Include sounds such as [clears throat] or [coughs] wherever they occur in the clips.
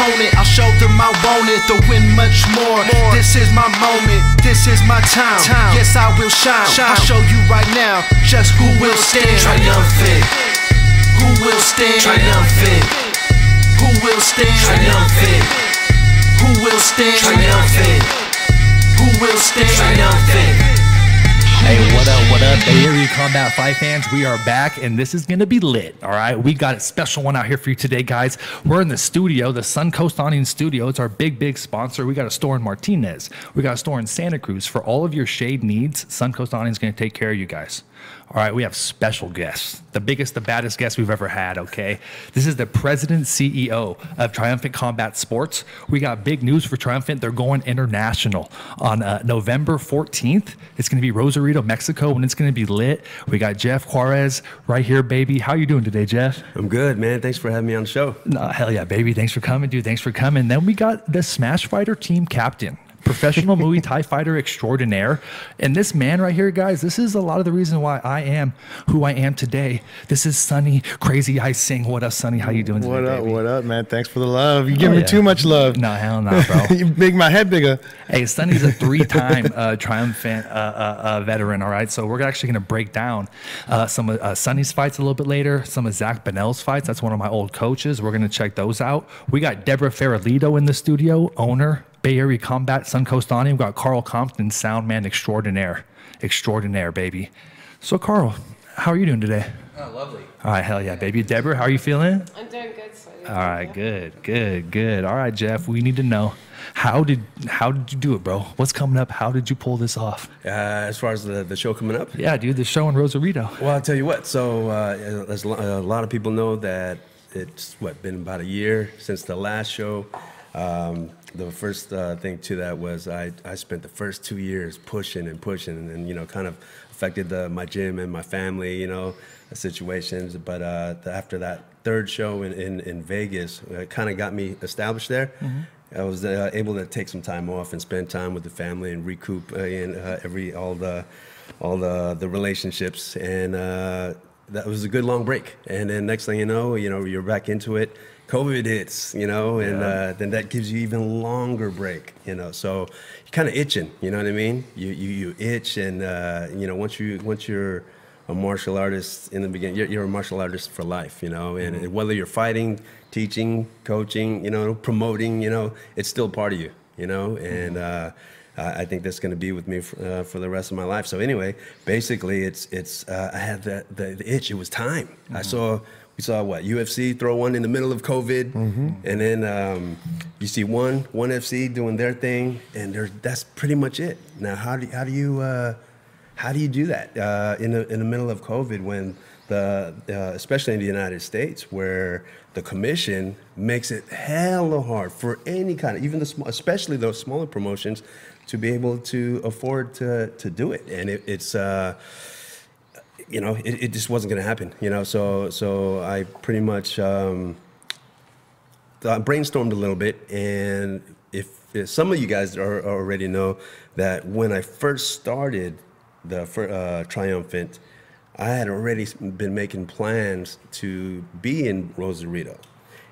opponent. I'll show them I want it, to win much more. This is my moment, this is my time. Yes, I will shine. I'll show you right now just who will stand. Triumphant. Who will stand? Triumphant. Who will stand? Triumphant. Who will stand? Triumphant. Who will stand? Triumphant. Hey, what up, what up, Bay Area Combat Fight fans? We are back, and this is gonna be lit. All right, we got a special one out here for you today, guys. We're in the studio, the Suncoast Awning Studio. It's our big, big sponsor. We got a store in Martinez. We got a store in Santa Cruz for all of your shade needs. Suncoast Awning is gonna take care of you guys. All right, we have special guests, the biggest, the baddest guest we've ever had. Okay, this is the president CEO of Triumphant Combat Sports. We got big news for Triumphant. They're going international on uh, November 14th. It's going to be Rosarito, Mexico, and it's going to be lit. We got Jeff Juarez right here, baby. How you doing today, Jeff? I'm good, man. Thanks for having me on the show. No, hell yeah, baby. Thanks for coming, dude. Thanks for coming. Then we got the Smash Fighter team captain professional Muay Thai fighter extraordinaire. And this man right here, guys, this is a lot of the reason why I am who I am today. This is Sonny Crazy Ice Sing. What up, Sonny? How you doing today, What up? baby? What up, man? Thanks for the love. You give Oh, me yeah. too much love. No, hell no, bro. [laughs] you make my head bigger. Hey, Sonny's a [laughs] three-time uh, triumphant uh, uh, uh, veteran. All right, so we're actually going to break down uh, some of uh, Sonny's fights a little bit later. Some of Zach Bennell's fights. That's one of my old coaches. We're going to check those out. We got Deborah Farolito in the studio, owner Bay Area Combat Suncoast Awning. We got Carl Compton, sound man extraordinaire, extraordinaire, baby. So, Carl, how are you doing today? Oh, lovely. All right, hell yeah, baby. Deborah, how are you feeling? I'm doing good, Sonny. All right, good, good, good. All right, Jeff, we need to know how did how did you do it, bro? What's coming up? How did you pull this off? Uh, as far as the, the show coming up, Yeah, dude, the show in Rosarito. well, I'll tell you what. So, uh, as a lot of people know that it's what been about a year since the last show. Um, the first uh, thing to that was I, I spent the first two years pushing and pushing, and, then you know, kind of affected the, my gym and my family, you know, situations. But uh, the, after that third show in, in, in Vegas, it kind of got me established there. I was uh, able to take some time off and spend time with the family and recoup uh, in uh, every all the all the the relationships and uh, that was a good long break. And then next thing you know, you know you're back into it. COVID hits, you know, and uh, then that gives you even longer break, you know. So you're kind of itching, you know what I mean? You you, you itch, and uh, you know once you once you're a martial artist in the beginning. You're, you're a martial artist for life, you know, and Mm-hmm. whether you're fighting, teaching, coaching, you know, promoting, you know, it's still part of you, you know, and Mm-hmm. uh, I I think that's going to be with me for, uh, for the rest of my life. So anyway, basically, it's it's uh, I had the, the the itch. It was time. Mm-hmm. I saw we saw what UFC throw one in the middle of COVID, Mm-hmm. and then um, you see one one FC doing their thing, and that's pretty much it. Now, how do how do you uh, how do you do that uh, in the in the middle of COVID when the uh, especially in the United States where the commission makes it hella hard for any kind of even the small, especially those smaller promotions to be able to afford to to do it, and it, it's. You know, it, it just wasn't going to happen. You know, so so I pretty much um, I brainstormed a little bit, and if, if some of you guys are, already know that when I first started the uh, Triumphant, I had already been making plans to be in Rosarito,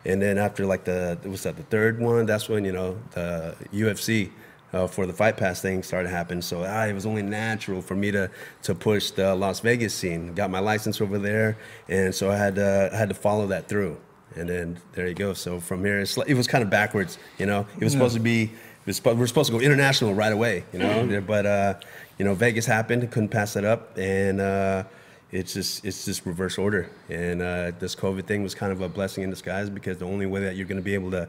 and then after like the was that the third one? That's when you know the UFC. Uh, for the Fight Pass thing started happening, so ah, it was only natural for me to to push the Las Vegas scene. Got my license over there, and so I had to I had to follow that through and then there you go. So from here, it was kind of backwards, you know. It was supposed to be, it was, we're supposed to go international right away, you know. But uh, you know, Vegas happened, couldn't pass it up, and uh, it's just it's just reverse order. And uh, this COVID thing was kind of a blessing in disguise because the only way that you're going to be able to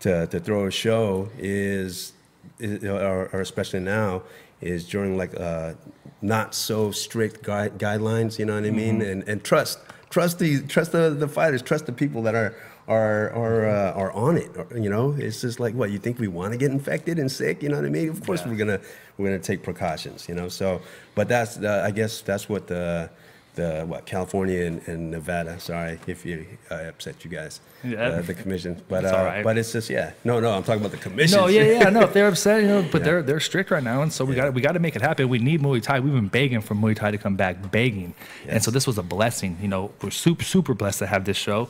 to to throw a show is, is or, or especially now is during like uh, not so strict gui- guidelines. You know what I mean? And and trust trust the trust the, the fighters, trust the people that are are are uh, are on it. You know, it's just like what you think we want to get infected and sick. You know what I mean? Of course we're gonna we're gonna take precautions. You know, so but that's uh, I guess that's what the the what California and, and Nevada. Sorry if you I upset you guys. Yeah. Uh, the commission, but It's uh, right. but it's just yeah. No, no, I'm talking about the commission. No, yeah, yeah, no. If they're upset, you know, but [laughs] Yeah. they're they're strict right now, and so we Yeah. got we got to make it happen. We need Muay Thai. We've been begging for Muay Thai to come back, begging, and so this was a blessing. You know, we're super super blessed to have this show.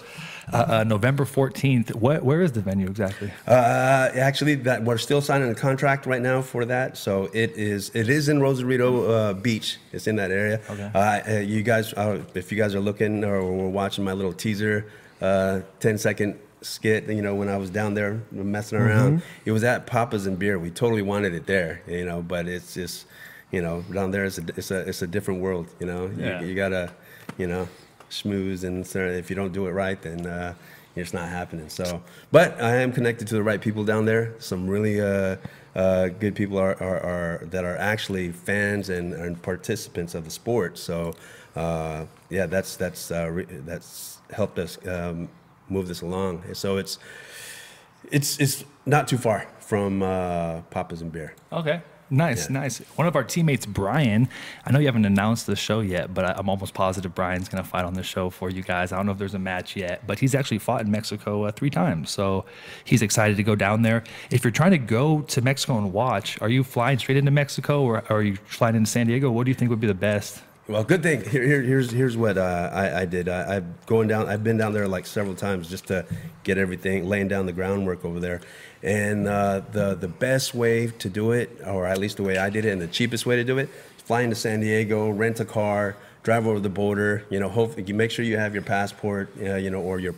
Uh, uh, November fourteenth. Where where is the venue exactly? Uh, actually, that we're still signing a contract right now for that. So it is it is in Rosarito uh, Beach. It's in that area. Okay. Uh, uh, you guys, uh, if you guys are looking or were watching my little teaser, uh, 10 second skit, you know, when I was down there messing around, it was at Papa's and Beer. We totally wanted it there, you know, but it's just, you know, down there it's a it's a it's a different world, you know. Yeah. You, you gotta, you know, schmooze and if you don't do it right, then. Uh, it's not happening. So, but I am connected to the right people down there. Some really uh, uh, good people are, are, are that are actually fans and, and participants of the sport. So, uh, yeah, that's that's uh, re- that's helped us um, move this along. So it's it's it's not too far from uh, Papa's and Beer. Okay. Nice, Yeah. nice. One of our teammates, Brian. I know you haven't announced the show yet, but I, I'm almost positive Brian's going to fight on the show for you guys. I don't know if there's a match yet, but he's actually fought in Mexico uh, three times, so he's excited to go down there. If you're trying to go to Mexico and watch, are you flying straight into Mexico, or, or are you flying into San Diego? What do you think would be the best? Well, good thing. Here, here, here's here's what uh, I, I did. I, I've going down. I've been down there like several times just to get everything, laying down the groundwork over there. And uh, the the best way to do it, or at least the way I did it, and the cheapest way to do it, is fly into San Diego, rent a car, drive over the border. You know, hope you make sure you have your passport, uh, you know, or your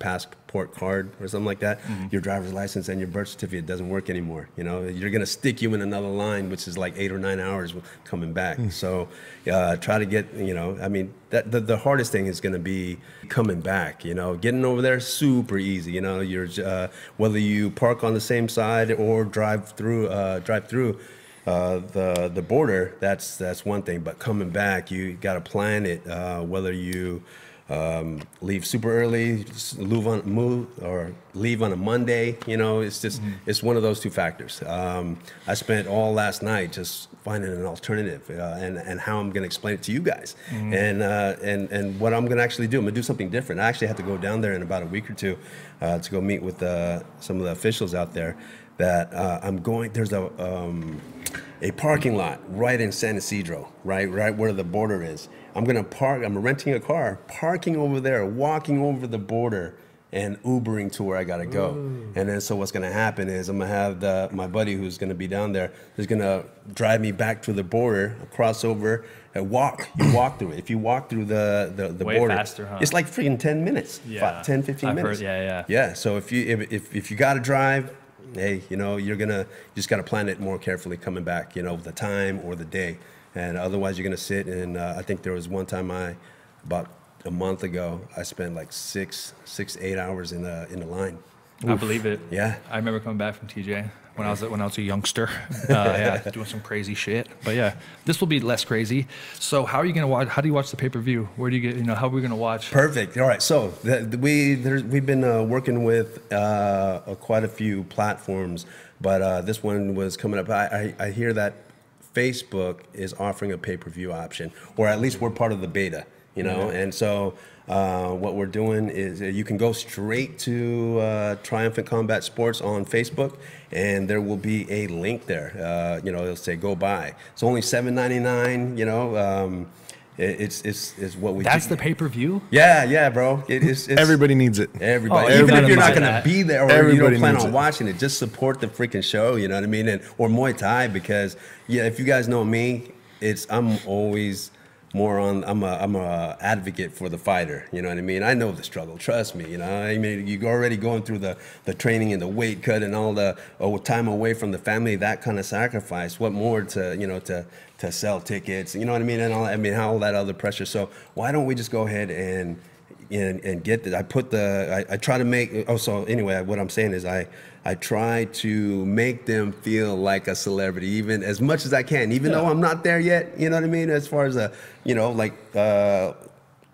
passport card or something like that. Your driver's license and your birth certificate doesn't work anymore. You know, you're gonna stick you in another line, which is like eight or nine hours coming back. So uh, try to get, you know, I mean, that the, the hardest thing is gonna be coming back. You know, getting over there super easy. You know, you're uh, whether you park on the same side or drive through, uh, drive through uh, the the border, that's that's one thing. But coming back, you got to plan it. Uh, whether you um, leave super early, move on move or leave on a Monday, you know, it's just it's one of those two factors. Um, I spent all last night just finding an alternative uh, and and how I'm going to explain it to you guys, and uh, and and what I'm going to actually do. I'm going to do something different. I actually have to go down there in about a week or two uh, to go meet with uh, some of the officials out there that uh, I'm going. There's a um, a parking lot right in San Ysidro, right, right where the border is. I'm gonna park. I'm renting a car, parking over there, walking over the border, and Ubering to where I gotta go. Mm. And then so what's gonna happen is I'm gonna have the my buddy who's gonna be down there is gonna drive me back to the border, cross over, and walk. You [clears throat] walk through it. If you walk through the the, the Way border, faster, huh? it's like freaking 10 minutes, Yeah. Fi- 10, 15 I've heard- minutes. yeah, yeah. Yeah. So if you if, if, if you got to drive, hey, you know you're gonna you just got to plan it more carefully coming back. You know the time or the day, and otherwise you're gonna sit. And uh, I think there was one time I about a month ago I spent like six six eight hours in the in the line. I believe it. Yeah. I remember coming back from TJ when I was when I was a youngster. [laughs] Uh, yeah, doing some crazy shit. But yeah, this will be less crazy. So how are you gonna watch? How do you watch the pay per view? Where do you get? You know, how are we gonna watch? Perfect. All right. So the, the- we there's, we've been uh, working with uh, uh, quite a few platforms, but uh, this one was coming up. I, I, I hear that Facebook is offering a pay per view option, or at least we're part of the beta. You know, and so uh, what we're doing is uh, you can go straight to uh, Triumphant Combat Sports on Facebook, and there will be a link there. Uh, you know, it'll say "Go buy." It's only seven ninety nine. You know. Um, it's, it's, it's what we That's do. the pay per view. Yeah, yeah, bro. It is. It's, Everybody needs it. Everybody. Oh, Even gotta if you're not going that. to be there or you Everybody don't plan on it. watching it, just support the freaking show. You know what I mean? And or Muay Thai because yeah, if you guys know me, it's I'm always more on. I'm a I'm a advocate for the fighter. You know what I mean? I know the struggle. Trust me. You know. I mean, you're already going through the the training and the weight cut and all the oh, time away from the family. That kind of sacrifice. What more to you know to to sell tickets? You know what I mean? And all I mean, how all that other pressure. So why don't we just go ahead and and, and get the I put the I, I try to make oh so anyway what I'm saying is I I try to make them feel like a celebrity even as much as I can even though I'm not there yet you know what I mean as far as a you know like uh, uh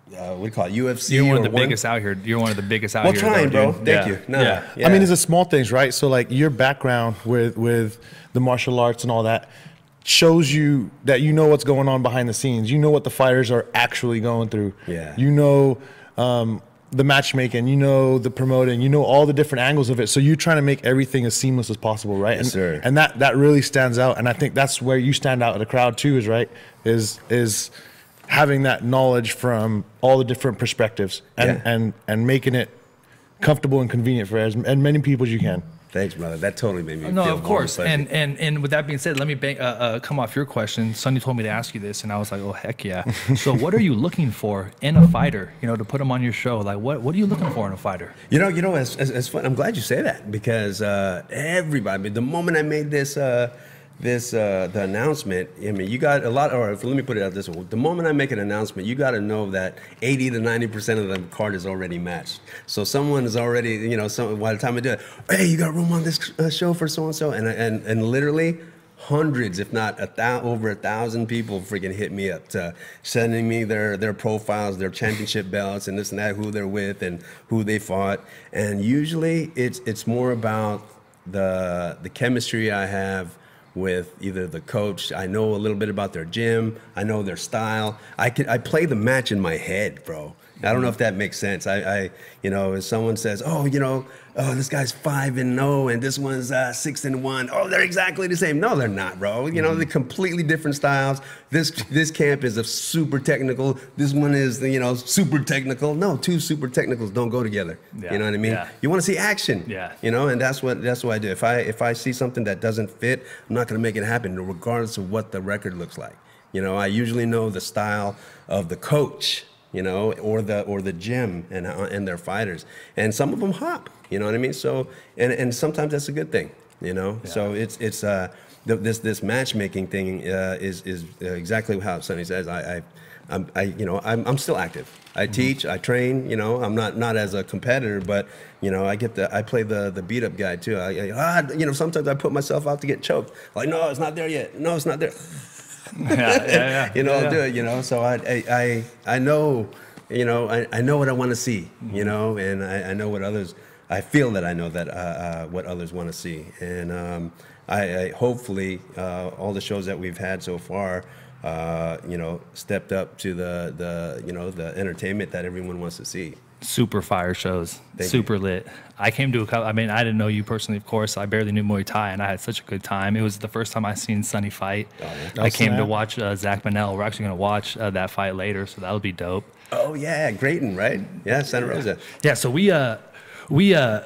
what do you call it UFC You're one of or the biggest out here. You're one of the biggest out well here. trying though, bro dude. thank Yeah. you no Yeah. yeah. I mean, it's the small things, right? So like your background with with the martial arts and all that. Shows you that you know what's going on behind the scenes. You know what the fighters are actually going through. Yeah. You know um, the matchmaking. You know the promoting. You know all the different angles of it. So you're trying to make everything as seamless as possible, right? Yes, and, sir. And that that really stands out. And I think that's where you stand out in the crowd too. Is right. Is is having that knowledge from all the different perspectives and Yeah. and and making it comfortable and convenient for as, as many people as you can. Thanks, brother. That totally made me No, feel of course. and And, and with that being said, let me bang, uh, uh, come off your question. Sonny told me to ask you this, and I was like, oh heck yeah. [laughs] so what are you looking for in a fighter? You know, to put them on your show. Like, what what are you looking for in a fighter? You know, you know, it's, it's, it's fun. I'm glad you say that because uh, everybody. The moment I made this, uh, this uh, the announcement. I mean, you got a lot. Or let me put it out this way: the moment I make an announcement, you got to know that 80 to 90 percent of the card is already matched. So someone is already, you know, some by the time I do it, hey, you got room on this uh, show for so and so, and and and literally hundreds, if not a thou- over a thousand people freaking hit me up to sending me their their profiles, their championship [laughs] belts, and this and that, who they're with and who they fought. And usually, it's it's more about the the chemistry I have with either the coach. I know a little bit about their gym. I know their style. I could I play the match in my head, bro. I don't know if that makes sense. I, I you know, if someone says, "Oh, you know, oh, this guy's five and no, and this one's uh, six and one. Oh, they're exactly the same. No, they're not, bro. You know, they're completely different styles. This this camp is a super technical. This one is, you know, super technical. No, two super technicals don't go together. Yeah, You know what I mean? yeah. You want to see action. Yeah. You know, and that's what that's what I do. If I if I see something that doesn't fit, I'm not going to make it happen, regardless of what the record looks like. You know, I usually know the style of the coach. You know, or the or the gym and uh, and their fighters, and some of them hop. You know what I mean? So and and sometimes that's a good thing. You know, so it's it's uh th- this this matchmaking thing uh, is is exactly how Sonny says. I, I I'm, I, you know, I'm, I'm still active. I teach, I train. You know, I'm not not as a competitor, but you know, I get the, I play the the beat up guy too. I, I ah, you know, sometimes I put myself out to get choked. Like, no, it's not there yet. No, it's not there. [laughs] Yeah, yeah, yeah. [laughs] you know, yeah, I'll do it. You know, so I, I, I, know, you know, I, I know what I want to see. You know, and I, I know what others. I feel that I know that uh, uh, what others want to see, and um, I, I hopefully uh, all the shows that we've had so far, uh, you know, stepped up to the the you know the entertainment that everyone wants to see. Super fire shows, Thank super lit. I came to a couple. I mean, I didn't know you personally, of course. I barely knew Muay Thai, and I had such a good time. It was the first time I seen Sonny fight. yeah? I Oh, came to watch uh, Zach Manel. We're actually going to watch uh, that fight later, so that'll be dope. Oh yeah, Graton, right? Yeah, Santa Rosa. Yeah, so we uh we uh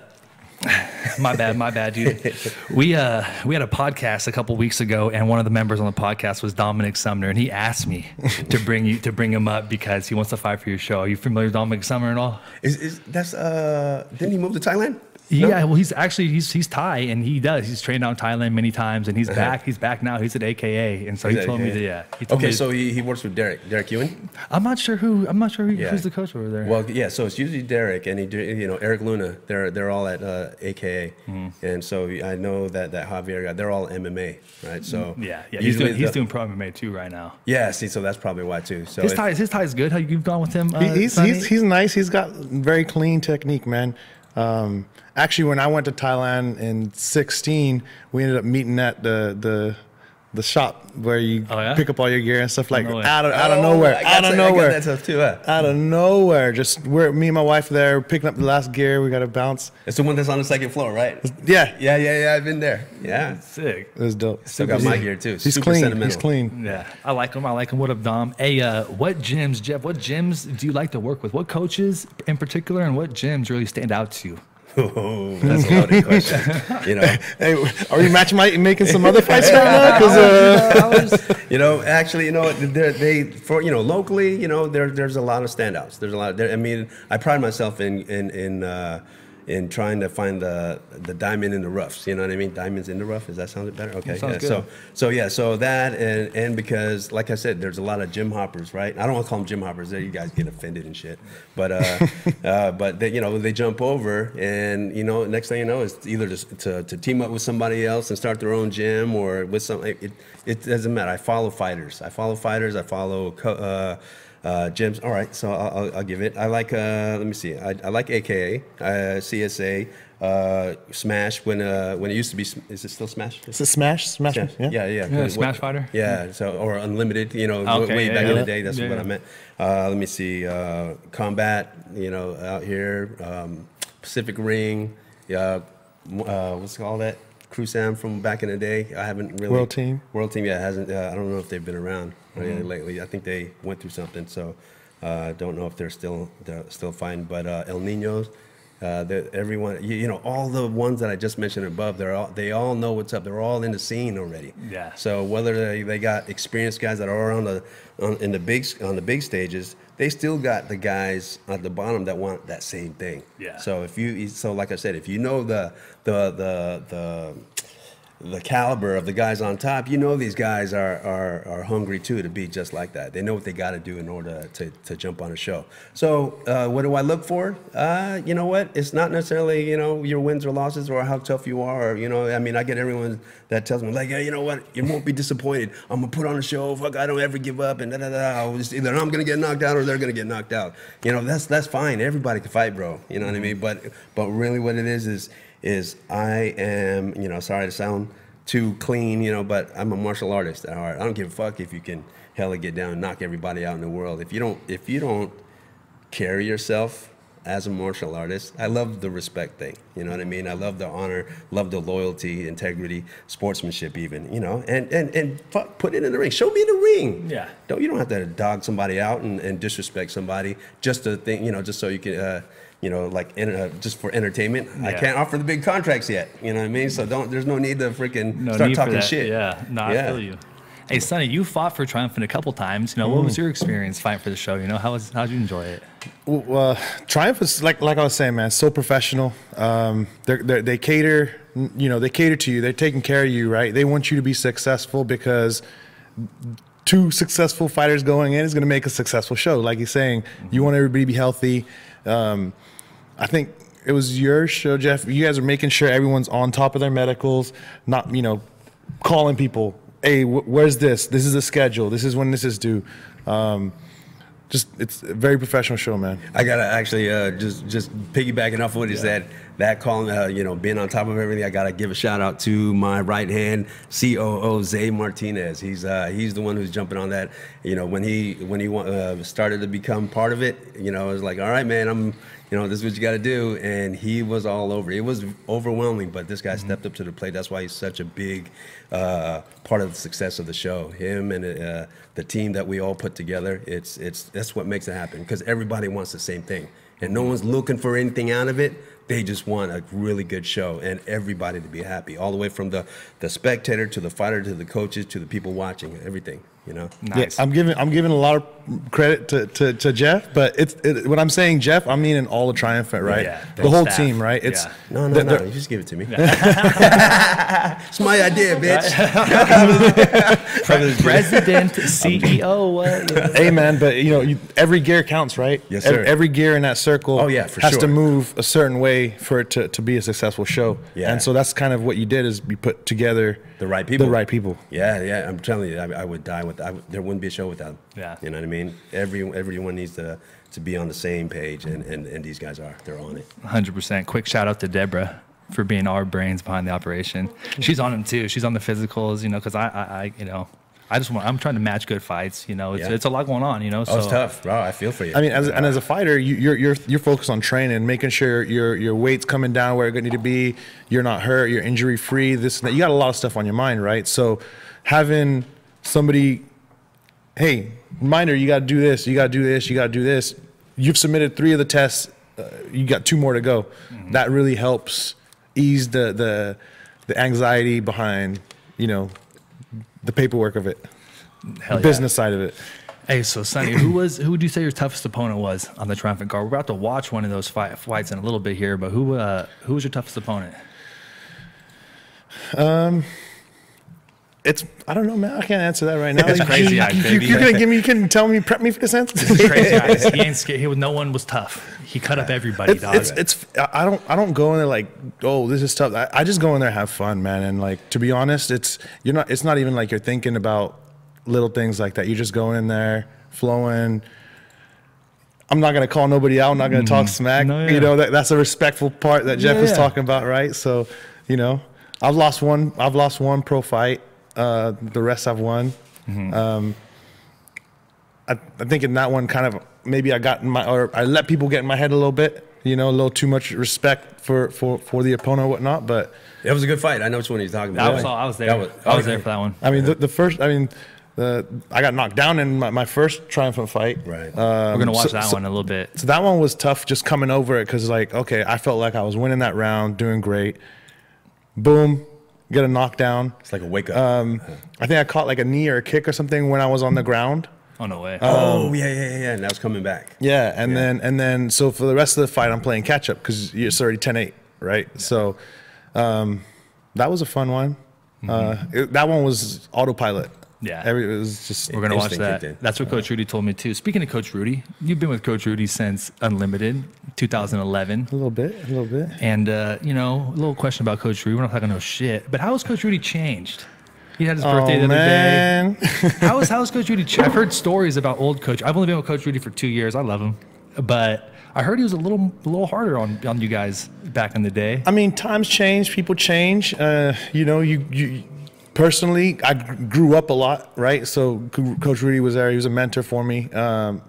[laughs] my bad, my bad, dude. We uh we had a podcast a couple weeks ago, and one of the members on the podcast was Dominic Sumner, and he asked me to bring you to bring him up because he wants to fight for your show. Are you familiar with Dominic Sumner at all? Is, is that's uh? Didn't he move to Thailand? Yeah, well, he's actually he's he's Thai, and he does. He's trained out in Thailand many times, and he's back. He's back now. He's at AKA, and so he Is that told me that. Yeah. He told Okay, me- so he, he works with Derek, Derek Ewan. I'm not sure who. I'm not sure who, Yeah. who's the coach over there. Well, yeah. So it's usually Derek and he, you know, Eric Luna. They're they're all at uh, AKA, Mm-hmm. and so I know that that Javier guy. They're all MMA, right? So yeah, yeah. He's usually doing, he's the- doing pro MMA too right now. Yeah, see, so that's probably why too. So His if- tie, his tie is good. How you've gone with him? Uh, he's, he's he's nice. He's got very clean technique, man. Um, actually, when I went to Thailand in '16, we ended up meeting at the the the shop where you Oh, yeah? pick up all your gear and stuff like no out of out of Oh, nowhere, out of some- nowhere, that stuff too. Huh? out of nowhere. Just we're me and my wife there picking up the last gear. We got to bounce. It's the one that's on the second floor, right? Yeah, Yeah, yeah, yeah. I've been there. Yeah, sick. it was dope. still got my gear too. He's Super clean. He's clean. Yeah, I like him. I like him. What up, Dom? Hey, uh, what gyms, Jeff? What gyms do you like to work with? What coaches in particular, and what gyms really stand out to you? Oh, that's a loaded question. [laughs] You know, Hey, are we match making some other fights right now? Because uh, [laughs] you know, actually, you know, they're- they for you know locally, you know, there there's a lot of standouts. There's a lot. There, I mean, I pride myself in in in uh, in trying to find the the diamond in the roughs. You know what I mean? Diamonds in the rough. Does that sound better? Okay. yeah. good. So so yeah. So that and and because like I said, there's a lot of gym hoppers, right? I don't want to call them gym hoppers. There, you guys get offended and shit. But uh, [laughs] uh, but they, you know, they jump over, and you know, next thing you know is either to, to to team up with somebody else and start their own gym or with some. It, it doesn't matter. I follow fighters. I follow fighters. I follow. Co- uh, uh, gyms. All right, so I'll, I'll, I'll give it. I like. Uh, let me see. I, I like AKA, uh, CSA. uh, Smash when uh, when it used to be. Is it still Smash? Is it Smash? Smash? Yeah, yeah, yeah. Yeah, What- Smash Fighter? Yeah, so or Unlimited, you know, Okay, way yeah, back yeah. in the day. That's Yeah, what yeah. I meant. Uh, let me see, uh, Combat, you know, out here, um, Pacific Ring, yeah, uh, what's all that? Crew Sam from back in the day. I haven't really. World Team? World Team, yeah, hasn't. Uh, I don't know if they've been around uh, Mm-hmm. lately. I think they went through something, so I uh, don't know if they're still they're still fine. But uh, El Ninos. Uh, everyone, you, you know, all the ones that I just mentioned above, they're all, they all know what's up. They're all in the scene already. Yeah. So whether they, they got experienced guys that are on the on, in the big on the big stages, they still got the guys at the bottom that want that same thing. Yeah. So if you so like I said, if you know the the the the the caliber of the guys on top, you know these guys are, are, are hungry too to be just like that. They know what they got to do in order to, to jump on a show. So, uh, what do I look for? Uh, you know what? It's not necessarily, you know, your wins or losses or how tough you are. Or, you know, I mean, I get everyone that tells me, like, hey, you know what? You won't be disappointed. I'm going to put on a show. Fuck, I don't ever give up. And da da da. Just- Either I'm going to get knocked out or they're going to get knocked out. You know, that's, that's fine. Everybody can fight, bro. You know what I mean? But, but really what it is is, is I am, you know, sorry to sound too clean, you know, but I'm a martial artist at heart. I don't give a fuck if you can hella get down and knock everybody out in the world. If you don't, if you don't carry yourself as a martial artist, I love the respect thing. You know what I mean? I love the honor, love the loyalty, integrity, sportsmanship, even. You know, and and and fuck, put it in the ring. Show me the ring. Yeah. Don't you don't have to dog somebody out and, and disrespect somebody just to think, you know, just so you can. Uh, you know, like enter, uh, just for entertainment. I can't offer the big contracts yet. You know what I mean? So don't. There's no need to freaking No start talking shit. Yeah, no, I Yeah. feel you. Hey, Sonny, you fought for Triumphant a couple times. You know, what was Mm. your experience fighting for the show? You know, how was how'd you enjoy it? Well, uh, Triumph is like like I was saying, man, so professional. Um, they're, they're, they cater, you know, they cater to you. They're taking care of you, right? They want you to be successful because two successful fighters going in is going to make a successful show. Like he's saying, you want everybody to be healthy. Um, I think it was your show, Jeff. You guys are making sure everyone's on top of their medicals, not you know, calling people. Hey, wh- where's this? This is the schedule. This is when this is due. Um, just it's a very professional show, man. I gotta actually uh, just just piggybacking off what he said. That calling, uh, you know, being on top of everything. I gotta give a shout out to my right hand COO Zay Martinez. He's uh, he's the one who's jumping on that. You know, when he when he uh, started to become part of it, you know, it was like, all right, man, I'm. You know, this is what you got to do, and he was all over. It was overwhelming, but this guy stepped up to the plate. That's why he's such a big uh, part of the success of the show. Him and uh, the team that we all put together. It's it's that's what makes it happen because everybody wants the same thing, and no one's looking for anything out of it. They just want a really good show and everybody to be happy, all the way from the the spectator to the fighter to the coaches to the people watching, everything. You know. Nice. Yeah, I'm giving I'm giving a lot of credit to, to, to Jeff, but it's it, when I'm saying Jeff, I'm meaning all the triumphant, right? Yeah, the the whole staff. team, right? It's Yeah. No, no, they're- no. they're- You just give it to me. [laughs] it's my idea, [laughs] bitch. [laughs] President, CEO, what? hey man, but you know, you, every gear counts, right? Yes, sir. Every, gear in that circle, Oh, yeah, for has to move a certain way for it to, to be a successful show. Yeah. and so that's kind of what you did is you put together The right people. The right people. Yeah, yeah. I'm telling you, I, I would die with. I there wouldn't be a show without them. Yeah. You know what I mean? Every everyone needs to to be on the same page, and and, and these guys are. They're on it. 100%. Quick shout out to Deborah for being our brains behind the operation. She's on them too. She's on the physicals, you know, because I, I, I, you know, I just want, I'm trying to match good fights, you know, it's, Yeah. it's a lot going on, you know. Oh, it's tough, bro. I feel for you. I mean, as, and as a fighter, you, you're you're you're focused on training, making sure your your weight's coming down where it need to be. You're not hurt. You're injury free. This and that. You got a lot of stuff on your mind, right? So, having somebody, hey, reminder, you got to do this. You got to do this. You got to do this. You've submitted three of the tests. Uh, you got two more to go. That really helps ease the the the anxiety behind you know the paperwork of it, Hell the yeah. business side of it. Hey, so Sonny, who was who would you say your toughest opponent was on the triumphant card? We're about to watch one of those fight, fights in a little bit here, but who uh, who was your toughest opponent? It's I don't know, man. I can't answer that right now. It's crazy You, eyes, you, baby. you're gonna give me. You can tell me, prep me for this answer. It's crazy. [laughs] guys. He ain't scared. He, was- no one was tough. He cut up everybody, It's, dog. it's it's I don't I don't go in there like oh this is tough. I, I just go in there have fun, man. And like to be honest, it's you're not. It's not even like you're thinking about little things like that. You're just going in there flowing. I'm not gonna call nobody out. I'm not gonna talk mm-hmm. smack. No, yeah. You know that that's a respectful part that Jeff Yeah, was yeah. talking about, right? So, you know, I've lost one. I've lost one pro fight. Uh, the rest I've won. Mm-hmm. Um, I, I think in that one, kind of maybe I got in my or I let people get in my head a little bit. You know, a little too much respect for for for the opponent or whatnot. But It was a good fight. I know which one he's talking I about. was I was there. Was- I was there for that one. I mean, the, the first. I mean, the I got knocked down in my, my first triumphant fight. Right. We're gonna watch so- that so- one a little bit. So that one was tough just coming over it because, like, okay, I felt like I was winning that round, doing great. Boom, get a knockdown. It's like a wake up. Um, I think I caught like a knee or a kick or something when I was on the ground. Oh no way. oh yeah, yeah, yeah, yeah. And that was coming back. Yeah, and then and then so for the rest of the fight, I'm playing catch up because it's already 10-8, right? So um, that was a fun one. Uh, it- that one was autopilot. Yeah. Every, it was just We're gonna watch that. That's what Coach Rudy told me too. Speaking of Coach Rudy, you've been with Coach Rudy since Unlimited, 2011. a little bit, a little bit. And uh, you know, a little question about Coach Rudy. We're not talking no shit, but how has Coach Rudy changed? He had his birthday the oh other man, day. [laughs] How is how is [laughs] Coach Rudy? ch- I've heard stories about old Coach. I've only been with Coach Rudy for two years. I love him, but I heard he was a little a little harder on on you guys back in the day. I mean, times change, people change. Uh, you know, you, you personally, I grew up a lot, right? So Coach Rudy was there; he was a mentor for me. Um,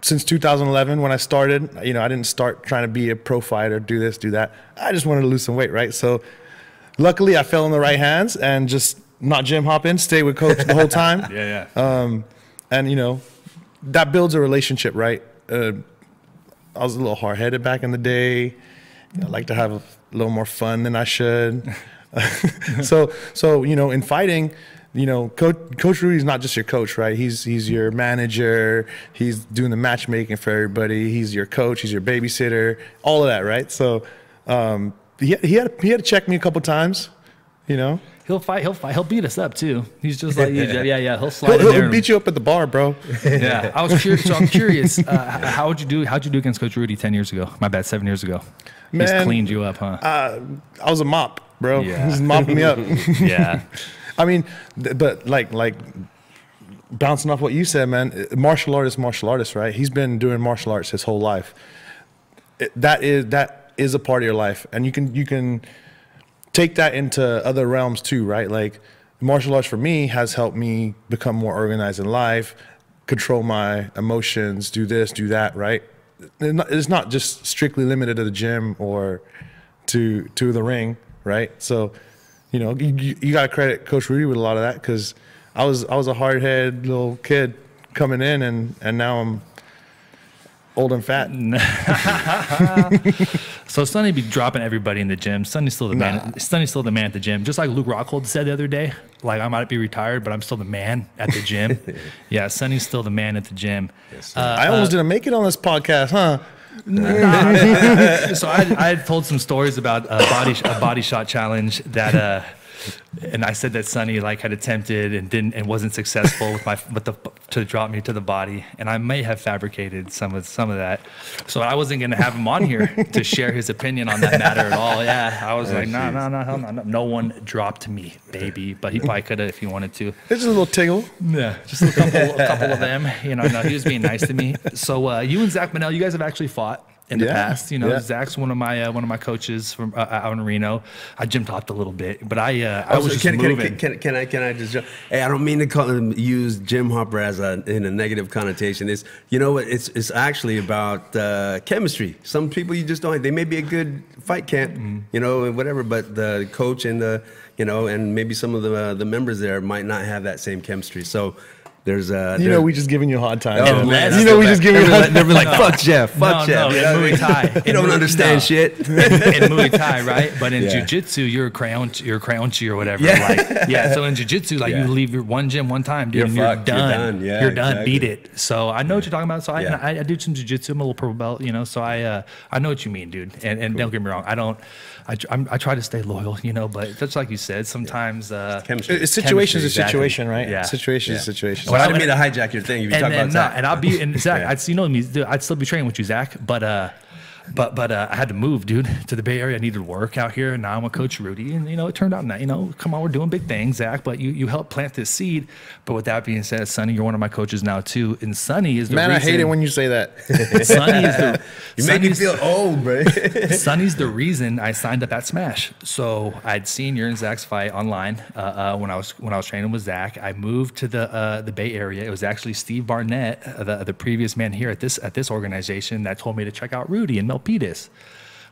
since 2011, when I started, you know, I didn't start trying to be a pro fighter, do this, do that. I just wanted to lose some weight, right? So, luckily, I fell in the right hands and just not gym hopping, stay with Coach the whole time [laughs] Yeah, yeah. um, and you know that builds a relationship right uh, i was a little hard-headed back in the day i like to have a little more fun than i should [laughs] [laughs] so so you know in fighting you know coach coach rudy's not just your coach right he's he's your manager he's doing the matchmaking for everybody he's your coach he's your babysitter all of that right so um, he, he had he had to check me a couple times you know he'll fight. He'll fight. He'll beat us up too. He's just like you. Yeah, yeah. He'll slide he'll, in there. he'll beat you up at the bar bro [laughs] Yeah, I was curious. So I'm curious. Uh, how would you do? How'd you do against Coach Rudy ten years ago? My bad, seven years ago. He's cleaned you up, huh? I was a mop, bro. Yeah. He's mopping me up. [laughs] yeah. [laughs] I mean, th- but like like bouncing off what you said, man. uh, Martial artist, martial artist, right? He's been doing martial arts his whole life. It- that is that is a part of your life, and you can you can take that into other realms too, right? Like martial arts for me has helped me become more organized in life, control my emotions, do this, do that, right? It's not- It's not just strictly limited to the gym or to to the ring, right? So, you know, you, you, got to credit Coach Rudy with a lot of that because I was I was a hard head little kid coming in, and and now I'm old and fat. [laughs] So Sonny be dropping everybody in the gym. Sonny's still the man. Sonny's still the man at the gym. Just like Luke Rockhold said the other day. Like I might be retired, but I'm still the man at the gym. [laughs] yeah, Sonny's still the man at the gym. Uh, I almost didn't make it on this podcast, huh? [laughs] so I, I had told some stories about a body a body shot challenge that uh and I said that Sonny like had attempted and didn't and wasn't successful with my with the to drop me to the body. And I may have fabricated some of some of that. So I wasn't gonna have him on here to share his opinion on that matter at all. Yeah I was like no no no hell no no no one dropped me baby. But he probably could have if he wanted to. It's just a little tingle. yeah, just a couple, a couple of them. You know, no, he was being nice to me. So uh, you and Zach Manel, you guys have actually fought in the Yeah, past. You know, yeah. Zach's one of my uh, one of my coaches from uh, out in Reno. I gym talked a little bit, but I uh, I was just can, can, moving. can, can, can I can I just jump- hey I don't mean to call use gym hopper as a in a negative connotation. It's you know what it's it's actually about uh, chemistry. Some people you just don't. They may be a good fight camp, Mm-hmm. you know, and whatever, but the coach and the you know and maybe some of the uh, the members there might not have that same chemistry. So there's uh You know, we just giving you a hard time. Oh, man, you know, we just giving you a hard They'll be like, fuck Jeff, fuck no, Jeff. no, you know in Muay? Thai. [laughs] You don't understand [laughs] no. shit. [laughs] in Muay Thai, right? But in Yeah. Jiu-Jitsu, you're crouch, you're crouchy or whatever. Yeah. Like, yeah. So in Jiu-Jitsu, like Yeah. you leave your one gym one time, dude, You're and you're fucked. You're done. done. Yeah, you're done. exactly. Beat it. So I know what you're talking about. So I, Yeah. I, I do some Jiu-Jitsu. I'm a little purple belt, you know. So I, uh, I know what you mean, dude. And, and don't get me wrong, I don't. I, I'm, I try to stay loyal, you know. But just like you said, sometimes. Uh, It's situation is a situation, right? Yeah. Situation is a situation. I didn't mean to hijack your thing. You and talk then about no, Zach. and I'll be and Zach. [laughs] Yeah. I'd you know me. I'd still be training with you, Zach. But uh, But but uh, I had to move, dude, to the Bay Area. I needed work out here, and now I'm with Coach Rudy, and you know it turned out. That you know, come on, we're doing big things, Zach. But you you helped plant this seed. But with that being said, Sonny, you're one of my coaches now too, and Sonny is the Man, I hate it when you say that. [laughs] Sonny is the [laughs] You make me feel old, bro. [laughs] Sonny's the reason I signed up at Smash. So I'd seen your and Zach's fight online uh, uh, when I was when I was training with Zach. I moved to the uh, the Bay Area. It was actually Steve Barnett, uh, the the previous man here at this at this organization, that told me to check out Rudy in Milpitas.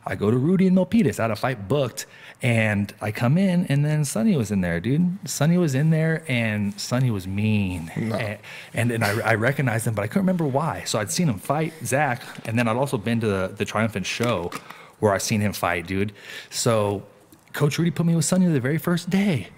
I go to Rudy and Milpitas. I had a fight booked, and I come in, and then Sonny was in there, dude. Sonny was in there, and Sonny was mean, and and, and I, I recognized him, but I couldn't remember why. So I'd seen him fight Zach, and then I'd also been to the, the Triumphant show where I seen him fight, dude. So Coach Rudy put me with Sonny the very first day.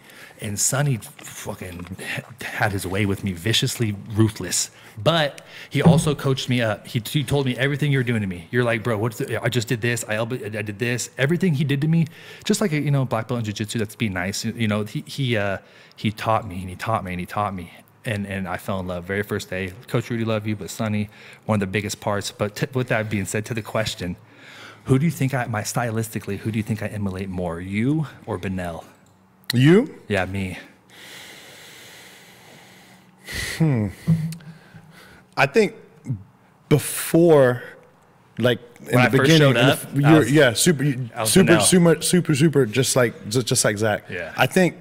And Sonny fucking had his way with me, viciously ruthless. But he also coached me up. He, he told me everything you're doing to me. You're like, bro, what's the, I just did this. I, I did this. Everything he did to me, just like a, you know black belt in jiu-jitsu. That's being nice. You know, he he uh, he taught me and he taught me and he taught me. And and I fell in love very first day. Coach Rudy, love you, but Sonny, one of the biggest parts. But with that being said, to the question, who do you think I, my stylistically, who do you think I emulate more, you or Benel? you? Yeah, me. I think before, like in When I the first beginning, the up, I you're, was- yeah, super, I super, super, super, super, just like just, just like Zach. Yeah. I think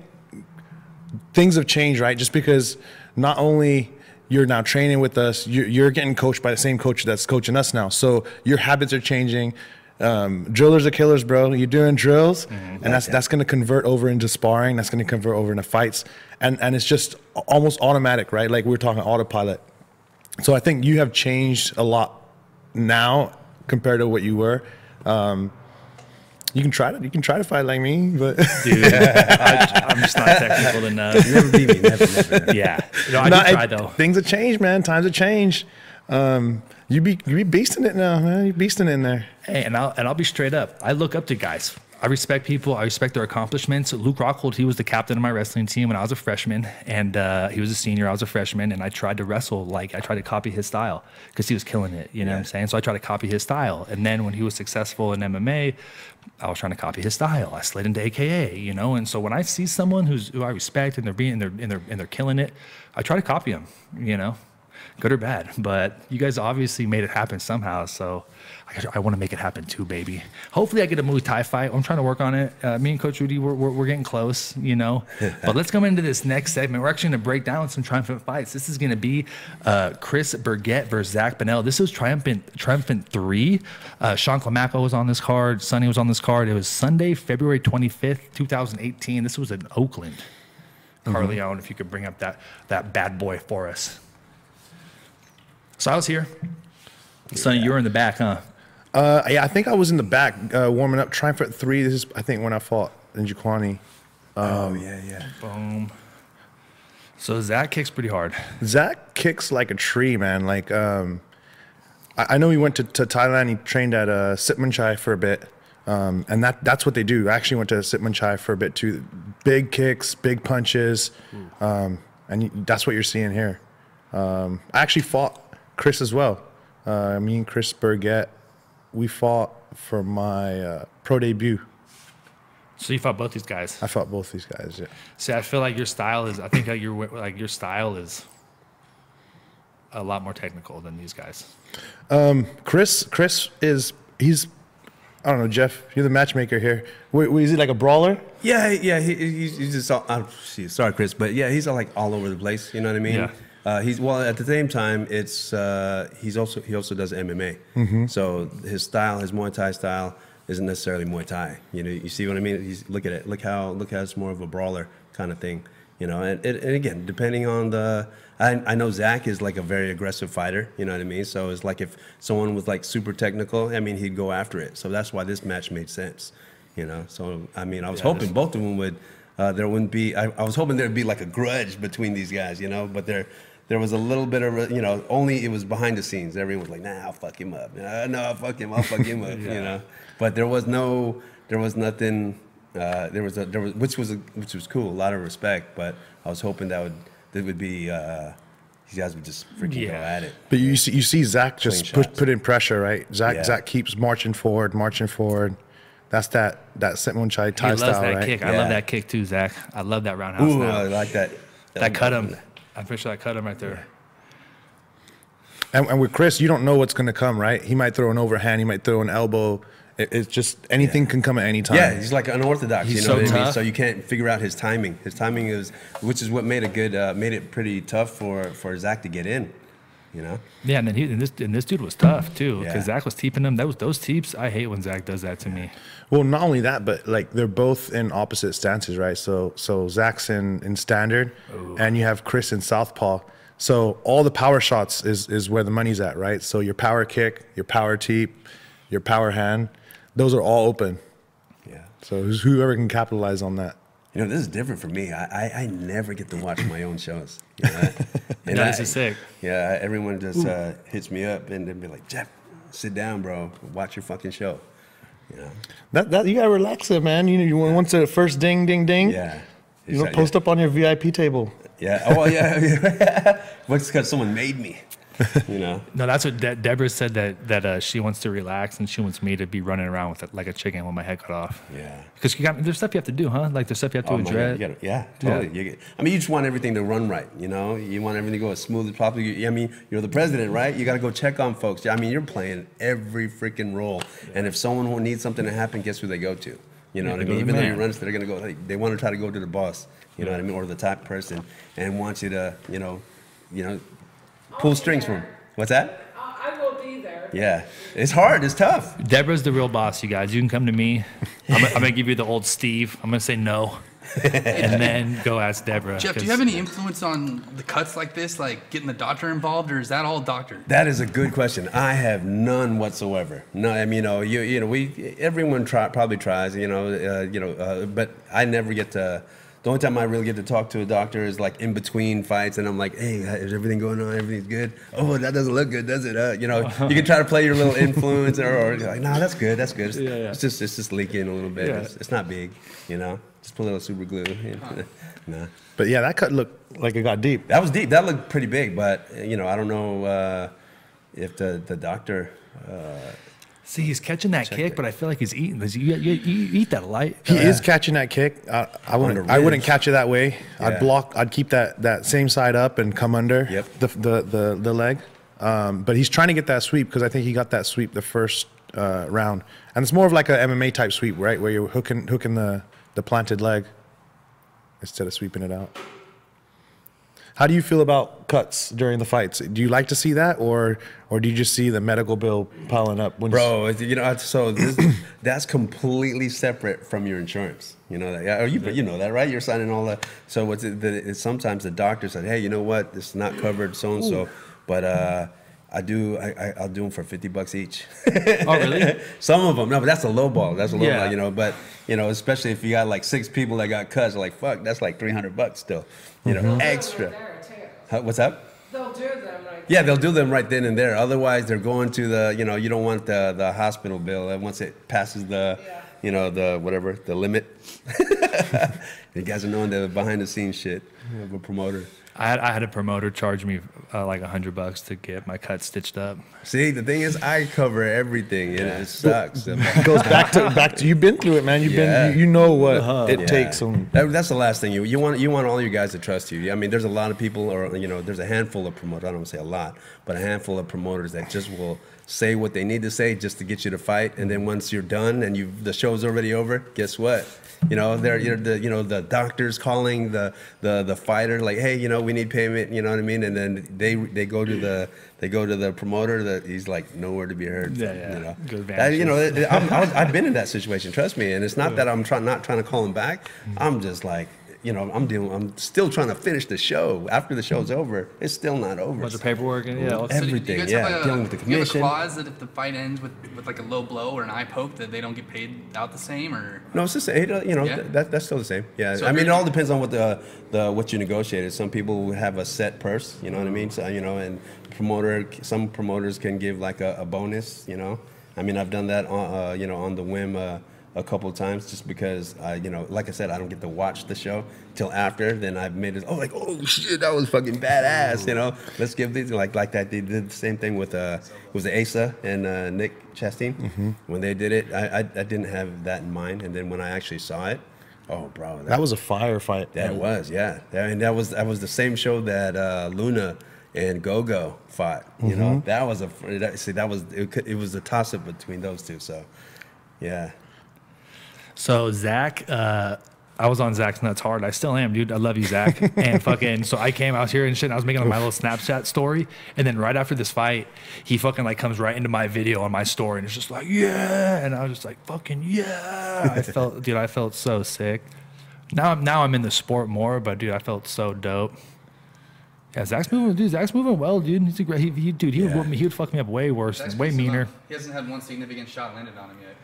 things have changed, right? Just because not only you're now training with us, you're, you're getting coached by the same coach that's coaching us now. So your habits are changing. Um, drillers are killers, bro. You're doing drills, Mm-hmm. and that's that's going to convert over into sparring. That's going to convert over into fights, and and it's just almost automatic, right? Like we're talking autopilot. So I think you have changed a lot now compared to what you were. Um, you can try to you can try to fight like me, but [laughs] Dude, I, I'm just not technical enough. never beat me. Never, never. never. Yeah. No, I No, [laughs] do try it- though. Things have changed, man. Times have changed. Um, you be you be beasting it now, man. You beasting it in there. Hey, and I'll and I'll be straight up. I look up to guys. I respect people. I respect their accomplishments. Luke Rockhold, he was the captain of my wrestling team when I was a freshman, and uh, he was a senior. I was a freshman, and I tried to wrestle like I tried to copy his style because he was killing it. You know what I'm saying? So I tried to copy his style, and then when he was successful in MMA, I was trying to copy his style. I slid into AKA, you know. And so when I see someone who's who I respect and they're being and they're and they're and they're killing it, I try to copy them. You know, good or bad. But you guys obviously made it happen somehow. So I, I want to make it happen too, baby. Hopefully, I get a Muay Thai fight. I'm trying to work on it. Uh, me and Coach Rudy, we're, we're, we're getting close, you know. [laughs] but let's come into this next segment. We're actually going to break down some triumphant fights. This is going to be uh, Chris Burgett versus Zach Bennell. This was triumphant triumphant three. Uh, Sean Clamaco was on this card. Sonny was on this card. It was Sunday, February 25th, 2018. This was in Oakland. Carleone, if you could bring up that that bad boy for us. So I was here. Sonny, you were in the back, huh? Uh, yeah, I think I was in the back uh, warming up. Triumphant three. This is I think when I fought in Jaquani. Oh yeah, yeah. Boom. So Zach kicks pretty hard. Zach kicks like a tree, man. Like, um, I, I know he went to, to Thailand. He trained at uh, Sitmonchai for a bit, um, and that that's what they do. I actually went to Sitmonchai for a bit too. Big kicks, big punches, um, and that's what you're seeing here. Um, I actually fought Chris as well. Uh, me and Chris Burgett, we fought for my uh, pro debut. So you fought both these guys. I fought both these guys. Yeah. See, I feel like your style is. I think that your like your style is a lot more technical than these guys. Chris, Chris is he's. I don't know, Jeff. You're the matchmaker here. Wait, wait, is he like a brawler? Yeah, yeah. He, he's, he's just all, uh, shit, sorry, Chris, but yeah, he's all, like all over the place. You know what I mean? Yeah. Uh, he's well. At the same time, it's uh, he's also he also does MMA. So his style, his Muay Thai style, isn't necessarily Muay Thai. You know, you see what I mean? He's look at it. Look how look how it's more of a brawler kind of thing. You know, and, and, and again, depending on the, I, I know Zach is like a very aggressive fighter. You know what I mean? So it's like if someone was like super technical, I mean, he'd go after it. So that's why this match made sense. You know, so I mean, I was Yeah, hoping both of them would. Uh, there wouldn't be. I, I was hoping there'd be like a grudge between these guys, you know. But there, there was a little bit of, a- you know, only it was behind the scenes. Everyone was like, "Nah, I'll fuck him up." Uh, no, I'll fuck him. I'll fuck him up. You [laughs] know. But there was no, there was nothing. Uh, there was a, there was, which was a, which was cool. A lot of respect. But I was hoping that would, that would be, uh, these guys would just freaking go at it. But you see, you see Zach just Clean put, put in pressure, right? Zach Yeah. Zach keeps marching forward, marching forward. That's that that Sitmonchai He Thai loves style, that right? kick. I love that kick too, Zach. I love that roundhouse. Ooh, now. I like that. that cut him. I'm pretty sure I cut him right there. And, and with Chris, you don't know what's going to come, right? He might throw an overhand, he might throw an elbow. It, it's just anything can come at any time. Yeah, he's like unorthodox. He's you know so what I mean? tough. So you can't figure out his timing. His timing is, which is what made it good, uh, made it pretty tough for for Zach to get in. You know. Yeah, and then he and this and this dude was tough [clears throat] too because Yeah. Zach was teeping him. Those those teeps, I hate when Zach does that to me. Well, not only that, but like they're both in opposite stances, right? So so Zach's in, in standard, and you have Chris in southpaw. So all the power shots is is where the money's at, right? So your power kick, your power teep, your power hand, those are all open. Yeah. So whoever can capitalize on that. You know, this is different for me. I, I, I never get to watch my own shows. You know? [laughs] And No, I- is sick. Yeah, everyone just uh, hits me up and then be like, Jeff, sit down, bro. Watch your fucking show. You know? That that you gotta relax it, man. You know, you once the first ding ding ding. Yeah. You know, Exact- post up on your VIP table. Yeah. Oh, well, yeah. yeah. [laughs] What's because someone made me. [laughs] You know. No, that's what De- Deborah said that that uh, she wants to relax and she wants me to be running around with it like a chicken with my head cut off. Yeah. Because you got there's stuff you have to do, huh? Like there's stuff you have to Oh, address. gotta- yeah, totally. You get, I mean, you just want everything to run right. You know, you want everything to go as smooth as possible. You, I mean, you're the president, right? You got to go check on folks. I mean, you're playing every freaking role. And if someone will need something to happen, guess who they go to? You know Yeah, what I mean? Even though you run, they're gonna go. Like, they want to try to go to the boss. You know what I mean, or the top person, and want you to, you know, you know, pull strings from. 'em. What's that? I I will be there. Yeah, it's hard. It's tough. Deborah's the real boss, you guys. You can come to me. I'm, gonna- I'm gonna give you the old Steve. I'm gonna say no, [laughs] and then go ask Deborah. Jeff, do 'cause- you have any influence on the cuts like this, like getting the doctor involved, or is that all doctor? That is a good question. I have none whatsoever. No, I mean, you know, you you know, we everyone try, probably tries, you know, uh, you know, uh, but I never get to. The only time I really get to talk to a doctor is like in between fights, and I'm like, "Hey, is everything going on? Everything's good? Oh, that doesn't look good, does it? Uh, you know, you can try to play your little [laughs] influence, or, or you're like, nah, that's good, that's good. It's, Yeah, yeah. it's just it's just leaking a little bit. Yeah. It's, it's not big, you know. Just put a little super glue. You know? [laughs] nah. But yeah, that cut looked like it got deep. That was deep. That looked pretty big, but you know, I don't know uh, if the the doctor. See, he's catching that kick, but I feel like he's eating this. You, you, you eat that light. He is catching that kick. I, I wouldn't. I wouldn't catch it that way. I'd block. I'd keep that that same side up and come under Yep. the, the the the leg. Um, but he's trying to get that sweep because I think he got that sweep the first uh, round, and it's more of like a MMA type sweep, right, where you're hooking hooking the the planted leg instead of sweeping it out. How do you feel about cuts during the fights? Do you like to see that, or or do you just see the medical bill piling up? When Bro, you know, so this, [coughs] that's completely separate from your insurance. You know that, yeah, you you know that, right? You're signing all that. So what's it, the, it's sometimes the doctor said, hey, you know what? This is not covered, so and so, but uh, I do, I, I, I'll do them for fifty bucks each. Oh, really? [laughs] Some of them, no, but that's a low ball. That's a low Yeah. ball, you know. But you know, especially if you got like six people that got cuts, like fuck, that's like three hundred bucks still. You know, Mm-hmm. extra. Huh, what's up? They'll do them right. Yeah, they'll do them right then and there. Otherwise, they're going to the, you know, you don't want the, the hospital bill. And once it passes the, Yeah. you know, the whatever, the limit. [laughs] you guys are knowing the behind the scenes shit of a promoter. I had, I had a promoter charge me uh, like a hundred bucks to get my cut stitched up. See, the thing is, I cover everything, and it sucks. it goes back to back to you've been through it, man. You've Yeah. been you, you know what it Yeah. takes. On, That- that's the last thing you you want. You want all your guys to trust you. I mean, there's a lot of people, or you know, there's a handful of promoters. I don't want to say a lot, but a handful of promoters that just will say what they need to say just to get you to fight. And then once you're done and you the show's already over, guess what? You know, they're you're the you know the doctors calling the the the fighter like, hey, you know, we need payment. You know what I mean? And then they they go to the they go to the promoter that he's like nowhere to be heard. Yeah, yeah. You know, That- you know, I'm, I was, I've been in that situation. Trust me, and it's not that I'm trying not trying to call him back. I'm just like, you know, I'm dealing. I'm still trying to finish the show. After the show's over, it's still not over. bunch of paperwork and yeah. all- So do- do Everything, you yeah, have a, dealing with the do you have a commission. clause that if the fight ends with, with like a low blow or an eye poke, that they don't get paid out the same, or No, it's just it, uh, you know Yeah. that, that's still the same. Yeah, So I mean it all depends on what the the what you negotiated. Some people have a set purse, you know what I mean. So you know, and promoter some promoters can give like a, a bonus. You know, I mean I've done that on uh, you know on the whim uh, a couple of times just because I, you know, like I said, I don't get to watch the show till after. Then I've made it. Oh, like oh shit, that was fucking badass. You know, let's give these like like that. They did the same thing with uh, it was Asa and uh, Nick Chastain when they did it. I, I I didn't have that in mind, and then when I actually saw it, oh bro, That was a firefight. that was, yeah. That, and that was that was the same show that uh, Luna and Gogo fought. You know, that was a that, see that was it, it was a toss up between those two. So, yeah, So Zach, uh, I was on Zach's nuts hard. I still am, dude. I love you, Zach. [laughs] and fucking, so I came out here and shit. And I was making like, my little Snapchat story, and then right after this fight, he fucking like comes right into my video on my story, and it's just like, yeah. And I was just like, fucking yeah. I felt, [laughs] dude, I felt so sick. Now, I'm now I'm in the sport more, but dude, I felt so dope. Yeah, Zach's moving, dude. Zach's moving well, dude. He's a great, he, he, dude. He would Yeah. whoop me. He would fuck me up way worse, Zach's and way meaner. not- He hasn't had one significant shot landed on him yet.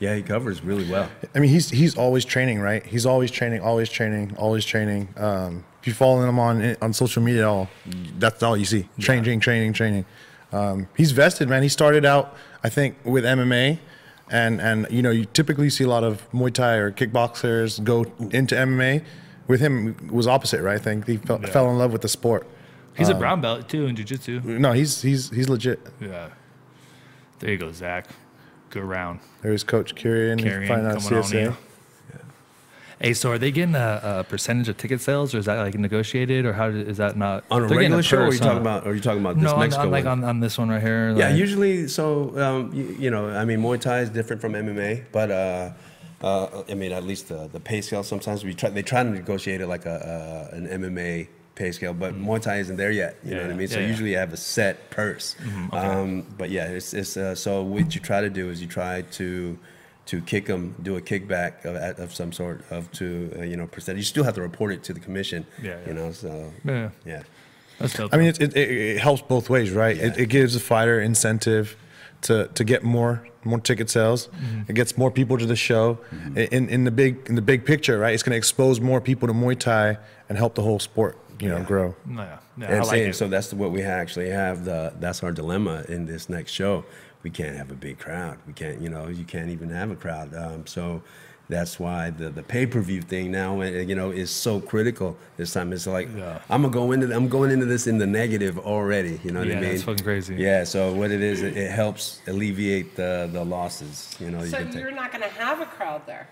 Yeah, he covers really well. I mean, he's he's always training, right? He's always training, always training, always training. Um, if you follow him on on social media, all that's all you see: training, training, training. Um, he's vested, man. He started out, I think, with MMA, and and you know, you typically see a lot of Muay Thai or kickboxers go into MMA. With him, it was opposite, right? I think he fell, fell in love with the sport. He's Um, a brown belt too in jiu-jitsu. No, he's he's he's legit. Yeah. There you go, Zach. Good round. There's Coach Kieran, Carrying finding out coming on CSA. Hey, so are they getting a, a percentage of ticket sales, or is that like negotiated, or how do- is that not On a They're getting regular show, or are you talking about? Or are you talking about this No, on, Mexico on, like one? on, on this one right here. Yeah, usually, so um, you, you know, I mean, Muay Thai is different from MMA, but uh, uh, I mean, at least the, the pay scale. Sometimes we try they try to negotiate it like a, uh, an MMA pay scale, but Muay Thai isn't there yet. You know what I Mm. Yeah, mean? So yeah, yeah. usually you have a set purse. um, but yeah, it's, it's uh, so what you try to do is you try to to kick them, do a kickback of, of some sort of to uh, you know percent. You still have to report it to the commission. Yeah, You know, so Yeah. yeah. That's dope. I mean, it, it, it it helps both ways, right? It, Yeah. it gives the fighter incentive to, to get more more ticket sales. It gets more people to the show. In, in the big in the big picture, right? It's going to expose more people to Muay Thai and help the whole sport, you know, grow. No, yeah, yeah, And I like saying, it. so that's what we actually have. The that's our dilemma in this next show. We can't have a big crowd. We can't, you know, you can't even have a crowd. Um, so that's why the the pay per view thing now, uh, you know, is so critical. This time it's like Yeah. I'm gonna go into I'm going into this in the negative already. You know what Yeah, I mean? that's fucking crazy. Yeah. So what it is, it, it helps alleviate the the losses. You know, you So can take. you're not going to have a crowd there.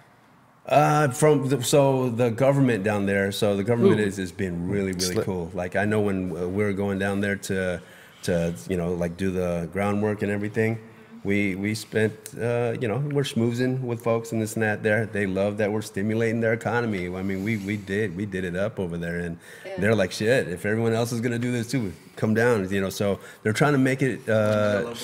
Uh, from the, so the government down there. So the government Ooh. is has been really really Sli- cool. Like I know when uh, we were going down there to to you know like do the groundwork and everything. We we spent uh, you know we're schmoozing with folks and this and that there. They love that we're stimulating their economy. I mean we we did we did it up over there and they're like shit. If everyone else is gonna do this too, come down. You know so they're trying to make it. Uh,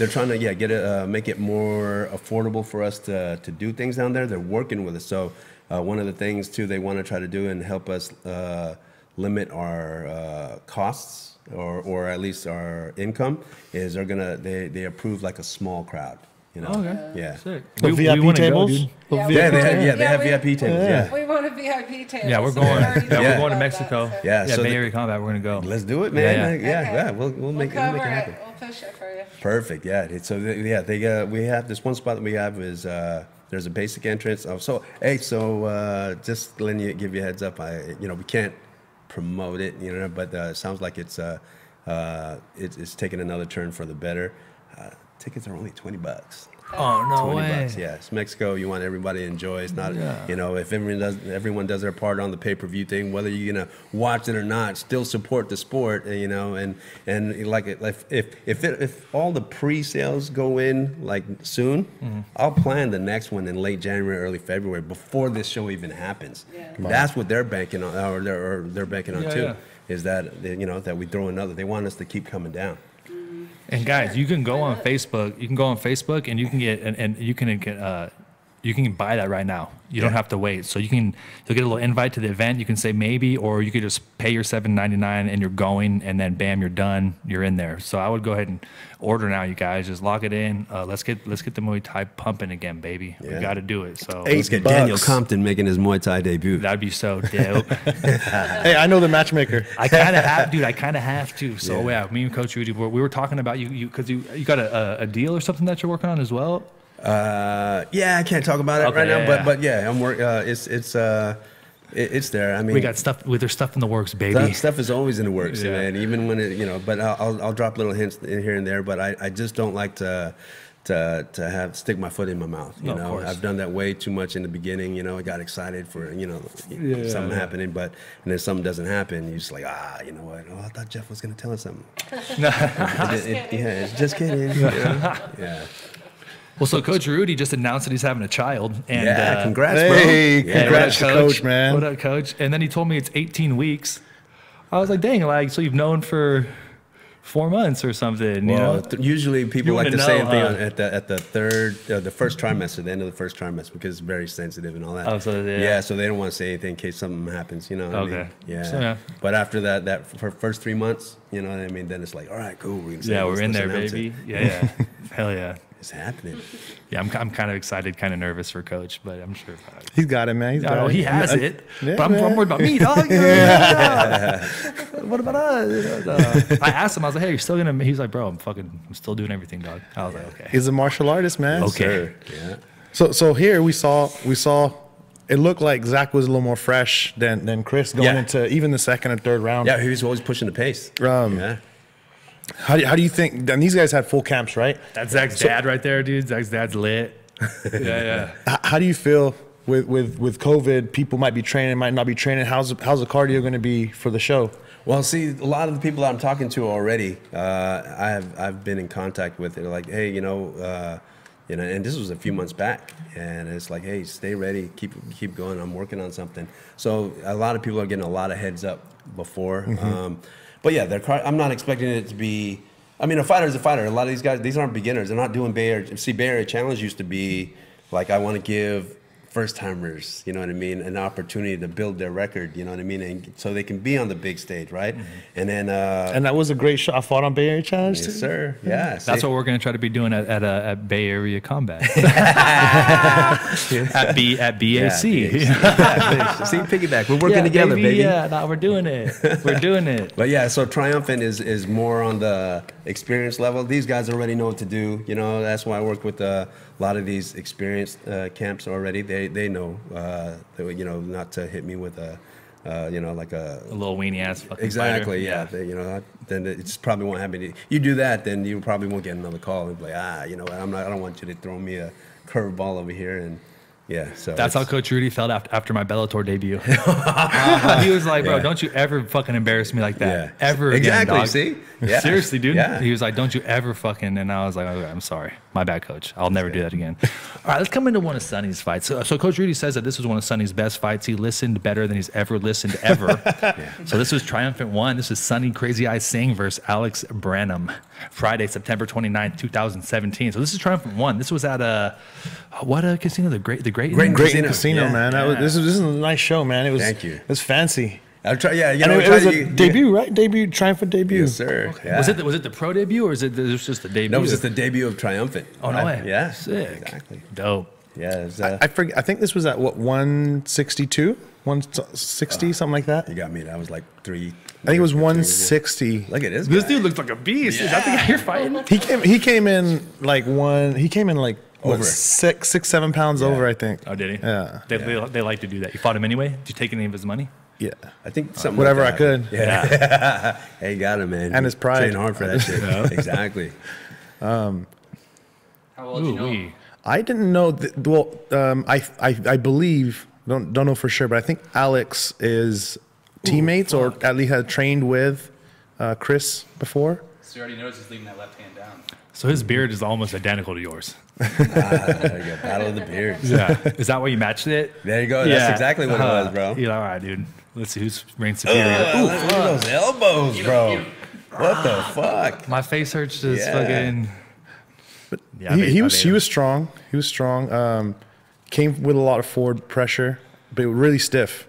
they're trying to yeah get it uh, make it more affordable for us to to do things down there. They're working with us. So uh, one of the things too they want to try to do and help us uh, limit our uh, costs or or at least our income is they're gonna they they approve like a small crowd. You know. Okay. Yeah. Sick. The VIP wanna go, tables? dude. The Yeah, Yeah, they have, yeah, they have we- VIP tables. Yeah. We want a VIP table. Yeah, we're going. yeah, we're going to Mexico. that, so- Yeah, yeah, so Bay the- Area Combat. We're gonna go. Let's do it, man. yeah. Like, Yeah, Okay. yeah. We'll we'll We'll make it, we'll make it it. happen. We'll Perfect. Yeah. So yeah, they uh, we have this one spot that we have is uh, there's a basic entrance. Oh, so hey, so uh, just letting you give you a heads up. I you know we can't promote it, you know, but uh, it sounds like it's uh, uh, it's, it's taking another turn for the better. Uh, tickets are only twenty bucks. Oh no 20 way. bucks. Yeah, it's Mexico. You want everybody to enjoy. It's not, Yeah. you know, if everyone does, everyone does their part on the pay per view thing, whether you're gonna watch it or not, still support the sport. You know, and and like it, like if if it, if all the pre sales go in like soon, Mm-hmm. I'll plan the next one in late January, early February, before this show even happens. Yeah. That's what they're banking on, or they're, or they're banking on Yeah, too. yeah. Is that you know that we throw another? They want us to keep coming down. And guys, you can go on Facebook. You can go on Facebook and you can get and, and you can get uh, you can buy that right now. You don't have to wait. So you can you'll get a little invite to the event. You can say maybe, or you could just pay your seven ninety nine and you're going, and then bam, you're done. You're in there. So I would go ahead and order now, you guys. Just lock it in. Uh, let's get let's get the Muay Thai pumping again, baby. We got to do it. So Eight Let's get bucks. Daniel Compton making his Muay Thai debut. that'd be so dope. [laughs] Hey, I know the matchmaker. I kind of have, dude. I kind of have to. So Yeah. yeah, me and Coach Rudy, we were talking about you, you because you you got a, a, a deal or something that you're working on as well. Uh, yeah, I can't talk about it Okay, right now, yeah, but yeah. but yeah, I'm work. Uh, it's it's uh, it, it's there. I mean, We got stuff. With there's stuff in the works, baby. Stuff, stuff is always in the works, Yeah. man. Even when it, you know, but I'll, I'll, I'll drop little hints in here and there. But I, I just don't like to, to, to have stick my foot in my mouth. You No, know, course. I've done that way too much in the beginning. You know, I got excited for you know Yeah, something yeah. happening, but and then something doesn't happen. You're just like, ah, you know what? Oh, I thought Jeff was gonna tell us something. [laughs] It- it- yeah, just kidding. you know? [laughs] Yeah. Well, so Coach Rudy just announced that he's having a child, and yeah. uh, congrats, Hey, bro. Yeah, congrats what to up, coach, man. What up, coach? And then he told me it's 18 weeks. I was like, dang, like, so you've known for four months or something, you Well, know? th- usually people You like to wouldn't say huh? on, at the at the third, uh, the first trimester, the end of the first trimester, because it's very sensitive and all that. Oh, so, yeah. so they don't want to say anything in case something happens. You know. What I mean? Okay. Yeah. So, yeah. But after that, that for first three months, you know what I mean. Then it's like, all right, cool. We can say yeah, this, we're in there, baby. it. Yeah, [laughs] yeah. Hell yeah. It's happening. [laughs] Yeah, I'm, I'm kind of excited, kind of nervous for coach, but I'm sure. He's got it, man. He's I got know it. he has Uh, it, yeah, but I'm, I'm worried about me, dog. Yeah. [laughs] what about us? Uh, I asked him, I was like, "Hey, you're still gonna?" He's like, "Bro, I'm fucking, I'm still doing everything, dog." I was like, "Okay." He's a martial artist, man. Okay. Sure. Yeah. So so here we saw we saw it looked like Zach was a little more fresh than than Chris going Yeah. into even the second and third round. Yeah, he was always pushing the pace. Um, yeah. How do, how do you think? And these guys had full camps, right? That's Zach's dad right there, dude. Zach's dad's lit. [laughs] yeah, yeah. H- how do you feel with with with COVID? People might be training, might not be training. How's how's the cardio going to be for the show? Well, see, a lot of the people that I'm talking to already, uh, I have I've been in contact with. They're like, hey, you know, uh, you know, and this was a few months back, and it's like, hey, stay ready, keep keep going. I'm working on something. So a lot of people are getting a lot of heads up before. Um, but yeah, they're. car- I'm not expecting it to be. I mean, a fighter is a fighter. A lot of these guys, these aren't beginners. They're not doing Bay Area. See, Bay Area Challenge used to be like, I want to give first timers, you know what I mean, an opportunity to build their record, you know what I mean, and so they can be on the big stage, right? And then, uh, And that was a great shot. I fought on Bay Area Challenge. yes, too. sir, yeah. That's see? what we're gonna try to be doing at at, uh, at Bay Area Combat. [laughs] [laughs] at B at BAC. Yeah, [laughs] yeah. see, piggyback. We're working together, baby. Yeah, no, we're doing it. We're doing it. But yeah, so triumphant is is more on the experience level. These guys already know what to do. You know, that's why I work with uh, a lot of these experienced uh, camps already. They they know, uh, that, you know, not to hit me with a, uh, you know, like a. A little weenie ass fucking Exactly. fighter. Yeah. They- you know, then it just probably won't happen. To, You do that, then you probably won't get another call. And be like, ah, you know, I'm not. I don't want you to throw me a curveball over here. And yeah, so That's how Coach Rudy felt after, after my Bellator debut. [laughs] he was like, "Bro, Yeah. don't you ever fucking embarrass me like that, Yeah. ever again, Exactly, dog." see? Yeah. Seriously, dude. Yeah. He was like, "Don't you ever fucking," and I was like, okay, "I'm sorry, my bad, Coach. I'll never do that again." All right, let's come into one of Sonny's fights. So, so Coach Rudy says that this was one of Sonny's best fights. He listened better than he's ever listened ever. [laughs] So this was triumphant one. This is Sonny Crazy Eye Singh versus Alex Branham, Friday, September 29th, 2017. So this is triumphant one. This was at a what a casino, the great, the great, Graton Graton Casino. casino, Yeah. man. That was, this, is, this is a nice show, man. It was. Thank you. It was fancy. I'll try. Yeah, you know, it, it was a you- debut, right? Debut, triumphant debut. Yes, sir. Yeah. Was it the, was it the pro debut or is it, it was just the debut? No, it was just the debut of Triumphant. Oh no I- way! Yeah, sick. Exactly. Dope. Yeah, was, uh, I forget. I think this was at what 162, 160, something like that. you got me. That was like three. I think it was 160. Look at this. This guy. dude looks like a beast. Is that the guy you're fighting? He came. He came in like one. He came in like Over. six, six, seven pounds over. I think. Oh, did he? Yeah. They, They, they like to do that. You fought him anyway. Did you take any of his money? Yeah. I think something. Whatever like I could. Yeah. [laughs] hey, got him, man. And his pride. Train hard for that shit. [laughs] Exactly. How well did you know? Ooh-wee. I didn't know. That, well, um, I, I I believe don't don't know for sure, but I think Alex is teammates or at least had trained with uh, Chris before. So you already noticed he's leaving that left hand down. So his beard is almost identical to yours. [laughs] Ah, there you go. Battle of the beards. Yeah. is that why you matched it? There you go. That's exactly what it was, bro. You're like, all right, dude. Let's see who's reigns superior. Uh, look at those elbows, bro. What the fuck? My face hurts just Yeah. fucking. Yeah, he, made- he was he him. was strong. He was strong. Um, came with a lot of forward pressure, but really stiff.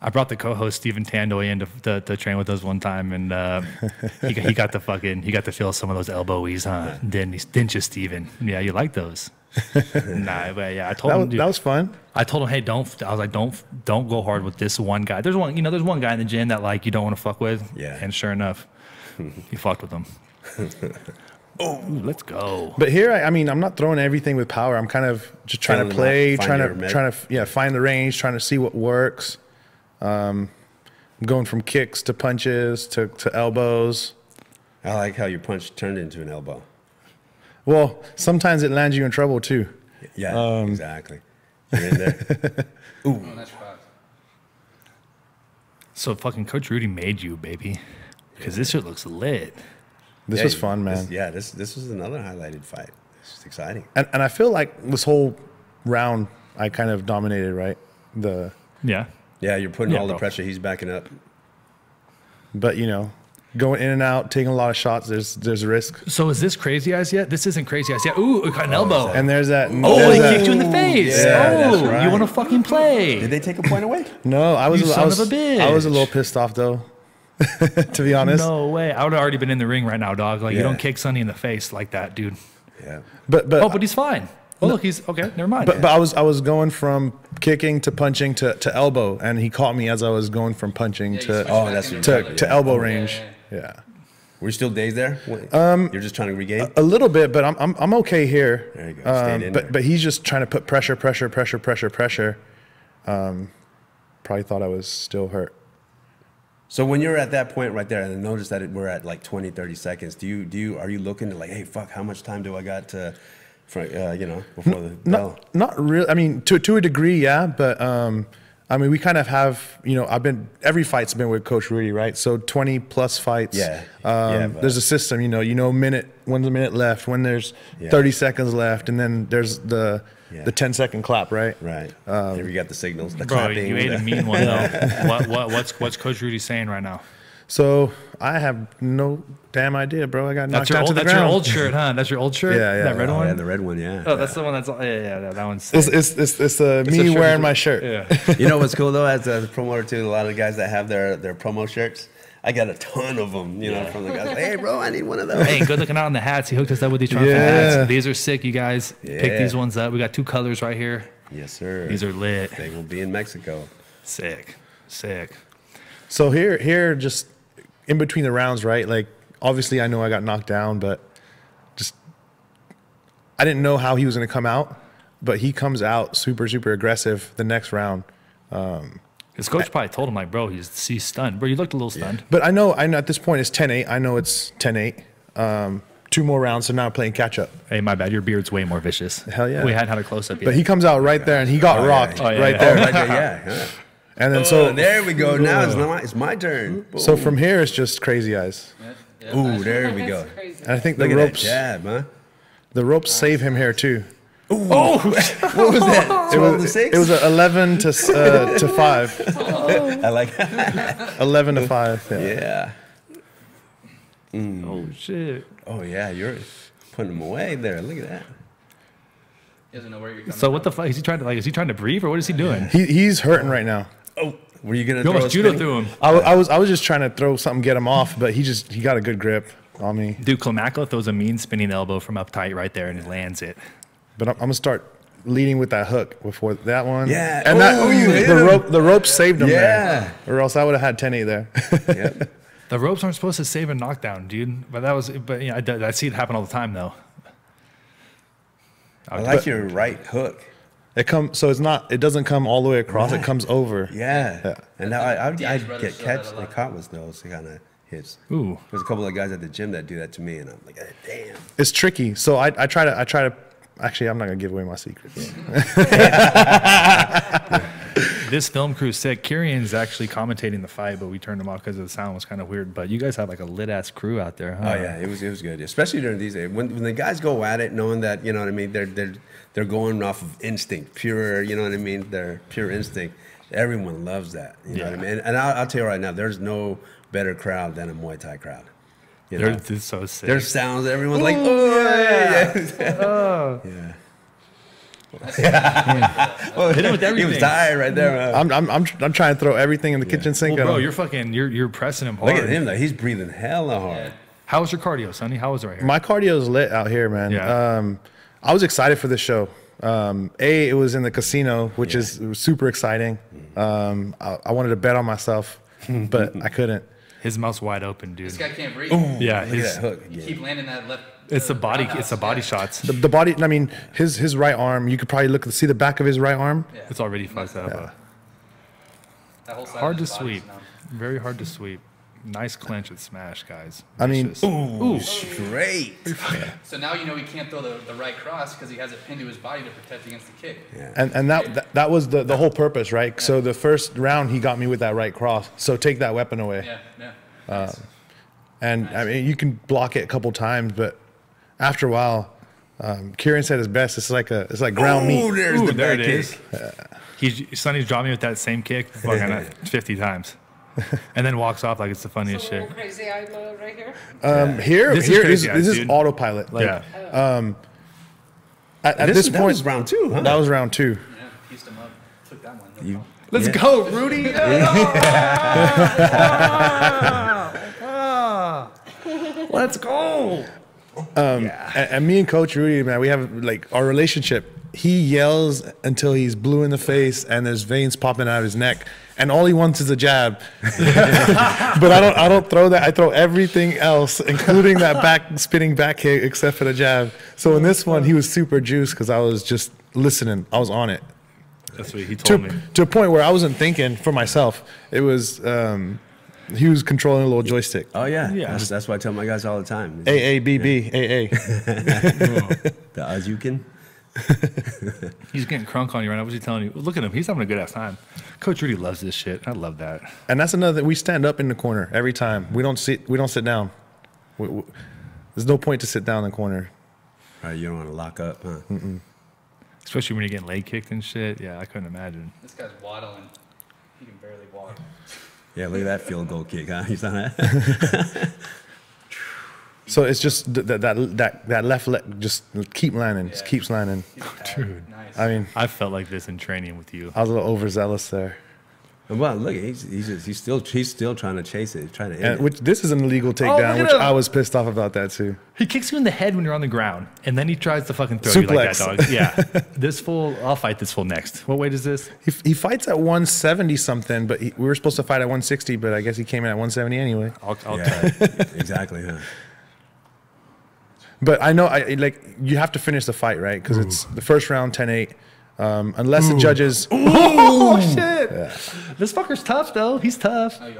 I brought the co-host Stephen Tandoy in to, to, to train with us one time, and uh, he, got- he got the fucking he got to feel some of those elbowies, huh? Didn't? Didn't you, Stephen? Yeah, you like those? [laughs] nah, but yeah, I told That him. was, dude, that was fun. I told him, hey, don't. I was like, don't, don't go hard with this one guy. There's one, you know, there's one guy in the gym that like you don't want to fuck with. Yeah. And sure enough, you fucked with him. [laughs] Ooh, let's go. But here, I, I mean, I'm not throwing everything with power. I'm kind of just trying Feeling to play, trying to trying to yeah find the range, trying to see what works. Um, I'm going from kicks to punches to, to elbows. I like how your punch turned into an elbow. Well, sometimes it lands you in trouble too. Yeah, Um, exactly. You're in there. [laughs] Oh. So fucking Coach Rudy made you, baby. Because this shit looks lit. This Yeah, was fun, man. this- yeah, this this was another highlighted fight. It's exciting. And and I feel like this whole round, I kind of dominated, right? The Yeah. Yeah, you're putting Yeah, all the pressure. He's backing up. but you know, going in and out, taking a lot of shots. There's there's risk. So is this crazy eyes yet? This isn't crazy eyes yet. Ooh, it got an elbow. Oh, and there's that. oh, there's he that- kicked you in the face. yeah, oh, right. you want to fucking play? Did they take a point away? [laughs] No, I was. You I son was, of a I was a little pissed off though. [laughs] to be honest. No way. I would have already been in the ring right now, dog. Like you don't kick Sonny in the face like that, dude. Yeah. But but Oh, but he's fine. Oh, look, he's okay. Never mind. But, but I was I was going from kicking to punching to, to elbow, and he caught me as I was going from punching Yeah, to Oh, that's into what to, to elbow Yeah, range. yeah, Yeah, Were you still dazed there? Um, you're just trying to regain. a little bit, but I'm I'm, I'm okay here. There you go. Um, in but there. but he's just trying to put pressure, pressure, pressure, pressure, pressure. Um, probably thought I was still hurt. So when you're at that point right there, and I notice that it, we're at like 20, 30 seconds, do you do you are you looking to like, hey, fuck, how much time do I got to, for, uh, you know, before the bell? Not not really. I mean, to to a degree, yeah. But um, I mean, we kind of have. You know, I've been every fight's been with Coach Rudy, right? So twenty plus fights. Yeah. Um, Yeah, but- there's a system. You know, you know, minute when's a minute left, when there's Yeah. thirty seconds left, and then there's the Yeah. the 10 second clap, right? Right. Um, Here we got the signals, the Bro, clapping. you ate a mean [laughs] one though. what what what's what's Coach Rudy saying right now? So I have no damn idea, bro. I got knocked That's your down old, to the that's your old shirt, huh? That's your old [laughs] shirt. Yeah, yeah, That red Oh, one. yeah, the red one, yeah. oh, that's the one. That's yeah, yeah. That, that one's. It's it's it's, it's, uh, It's me shirt wearing with- my shirt. Yeah. you know what's cool though, as a promoter too, a lot of the guys that have their their promo shirts, I got a ton of them. You know, from the guys. Like, hey, bro, I need one of those. Hey, good looking out on the hats. He hooked us up with these Triumph Yeah. hats. These are sick, you guys. Yeah. Pick these ones up. We got two colors right here. Yes, sir. These are lit. They will be in Mexico. Sick, sick. So here, here, just in between the rounds, right? Like, obviously, I know I got knocked down, but just I didn't know how he was going to come out, but he comes out super, super aggressive the next round. His coach probably told him like, bro, he's he's stunned. Bro, you looked a little stunned. But I know, I know at this point it's 10-8. I know it's 10-8. Um, two more rounds, so now I'm playing catch up. Hey, my bad. Your beard's way more vicious. Hell yeah. We hadn't had a close up yet. But he comes out right there, and he got Oh, yeah. rocked Oh, yeah, right yeah. there. Oh, right there, yeah. Yeah. And then So so, there we go. Now it's my, it's my turn. so from here it's just crazy eyes. Yeah, yeah, Ooh, there we [laughs] go. And I think the Look at ropes, jab, huh? the ropes save him here too. [laughs] Oh, [laughs] what was that? It was, 6? it was 11 to uh, to five. I like 11 to five. Yeah. Yeah. oh shit. Oh, yeah. You're putting him away there. Look at that. He doesn't know where you're coming So what the fuck is he trying to like? Is he trying to breathe or what is he doing? He, he's hurting right now. Oh, were you going to You throw a almost judo through him. I, I was I was just trying to throw something, get him off, but he just he got a good grip on me. Dude, Clamacco throws a mean spinning elbow from up tight right there and he lands it. But I'm, I'm gonna start leading with that hook before that one. Yeah. and that Oh, you hit the him. rope the rope saved him Yeah. there, or else I would have had 10-8 there. [laughs] Yep. The ropes aren't supposed to save a knockdown, dude. But that was, but yeah, I, I see it happen all the time though. I like your right hook. It come so it's not it doesn't come all the way across. It comes over. Yeah. Yeah. And now I, I, would- Dan's I'd brother get still catch, a like, caught with those kind of hits. Ooh. There's a couple of guys at the gym that do that to me, and I'm like, "Ah, damn. It's tricky. So I I try to I try to actually I'm not gonna give away my secrets. [laughs] This film crew sick. Kieran's actually commentating the fight, but we turned him off because the sound was kind of weird. But you guys have like a lit ass crew out there, huh? Oh yeah, it was it was good, especially during these days when, when the guys go at it, knowing that you know what I mean. They're they're they're going off of instinct, pure. You know what I mean. They're pure instinct. Everyone loves that. You know what I mean. And, and I'll, I'll tell you right now, there's no better crowd than a Muay Thai crowd. You They're, know? they're so sick. There's sounds. Everyone's like, oh yeah, yeah. yeah. Well, [laughs] Hit him with everything. [laughs] He was everything. tired right there. man. I'm I'm I'm, I'm trying to throw everything in the kitchen sink. well, bro, him. you're fucking, you're you're pressing him hard. Look at him though. He's breathing hella hard. How was your cardio, Sonny? How was it right here? My cardio is lit out here, man. Yeah. Um, I was excited for this show. Um, a, it was in the casino, which is super exciting. Um, I, I wanted to bet on myself, [laughs] but I couldn't. His mouth's wide open, dude. This guy can't breathe. Yeah, Look at his, that hook You again. keep landing that left It's the body. It's the body shots. The, the body. I mean, his his right arm. You could probably look see the back of his right arm. Yeah. It's already fucked up. That whole side Hard to sweep. numb. Very hard to sweep. Nice clinch with smash, guys. I mean, Vicious. Ooh. Straight. [laughs] So now you know he can't throw the, the right cross because he has it pinned to his body to protect against the kick. Yeah. And and that that, that was the, the whole purpose, right? So the first round he got me with that right cross. So take that weapon away. Yeah, yeah. Uh, Nice. And I mean, you can block it a couple times, but after a while, um, Kieran said his best. It's like a it's like ground Ooh, meat. there's Ooh, the there back it kick. is. He's Sonny's dropped me with that same kick fucking [laughs] 50 times. [laughs] And then walks off like it's the funniest a shit. crazy eye mode right here. Um, here, This is here, crazy this, eyes, this is autopilot. Like yeah. at, at This, this, that point, was round two, huh? that was round two. Yeah, pieced him up. Took that one. no You- Let's Yeah. go, Rudy. [laughs] Let's go. And, and me and Coach Rudy, man, we have like our relationship. He yells until he's blue in the face and there's veins popping out of his neck, and all he wants is a jab. [laughs] but I don't, I don't throw that. I throw everything else, including that back spinning back kick, except for the jab. So in this one, he was super juiced because I was just listening. I was on it That's what he to told me. to a point where I wasn't thinking for myself. It was um, he was controlling a little joystick. Oh yeah, Yeah. That's, that's why I tell my guys all the time. A A B B A A. [laughs] The Hadouken. [laughs] He's getting crunk on you right now. What's he telling you? Look at him. He's having a good ass time. Coach Rudy loves this shit. I love that. And that's another. Thing. We stand up in the corner every time. We don't sit. We don't sit down. We, we- there's no point to sit down in the corner. Right. you don't want to lock up, huh? Especially when you're getting leg kicked and shit. Yeah, I couldn't imagine. This guy's waddling. He can barely walk. Yeah, look at that field goal kick, huh? You saw that? [laughs] So it's just that that that that left leg just keep landing. Just keeps landing. He's a. Nice. I mean, I felt like this in training with you. I was a little overzealous there. well, look, he's he's, just, he's still he's still trying to chase it, trying to. End And it. which this is an illegal oh, takedown, at which him. I was pissed off about that too. He kicks you in the head when you're on the ground, and then he tries to fucking throw you like that, dog. Yeah. [laughs] this fool, I'll fight this fool next. What weight is this? He, he fights at 170 something, but he, we were supposed to fight at 160, but I guess he came in at 170 anyway. I'll, I'll yeah, exactly, huh? But I know, I like you have to finish the fight, right? Because it's the first round 10-8. Um, unless the judges, [laughs] Oh, shit. This fucker's tough, though. He's tough. Oh, you.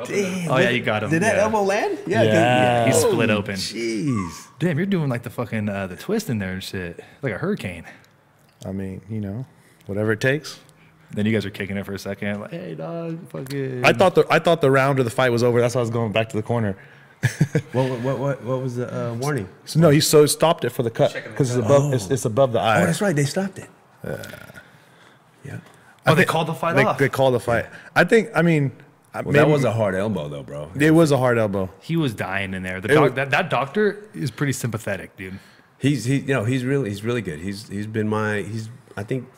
Oh, yeah, you got him. Did that yeah. elbow land? Yeah, Yeah, dude, he split open. Jeez. Damn, you're doing like the fucking uh, the twist in there and shit, like a hurricane. I mean, you know, whatever it takes. Then you guys are kicking it for a second, like, hey, dog, fucking. I thought the I thought the round of the fight was over. That's why I was going back to the corner. [laughs] What what what what was the uh, warning? So no, he so stopped it for the cut because it's cut. above it's, it's above the eye. Oh, that's right. They stopped it. yeah. oh, they called the fight They, off. they called the fight. I think. I mean, uh, Well, maybe- that was a hard elbow, though, bro. It was a hard elbow. he was dying in there. The doc, was- that, that doctor is pretty sympathetic, dude. He's he you know he's really he's really good. He's he's been my he's I think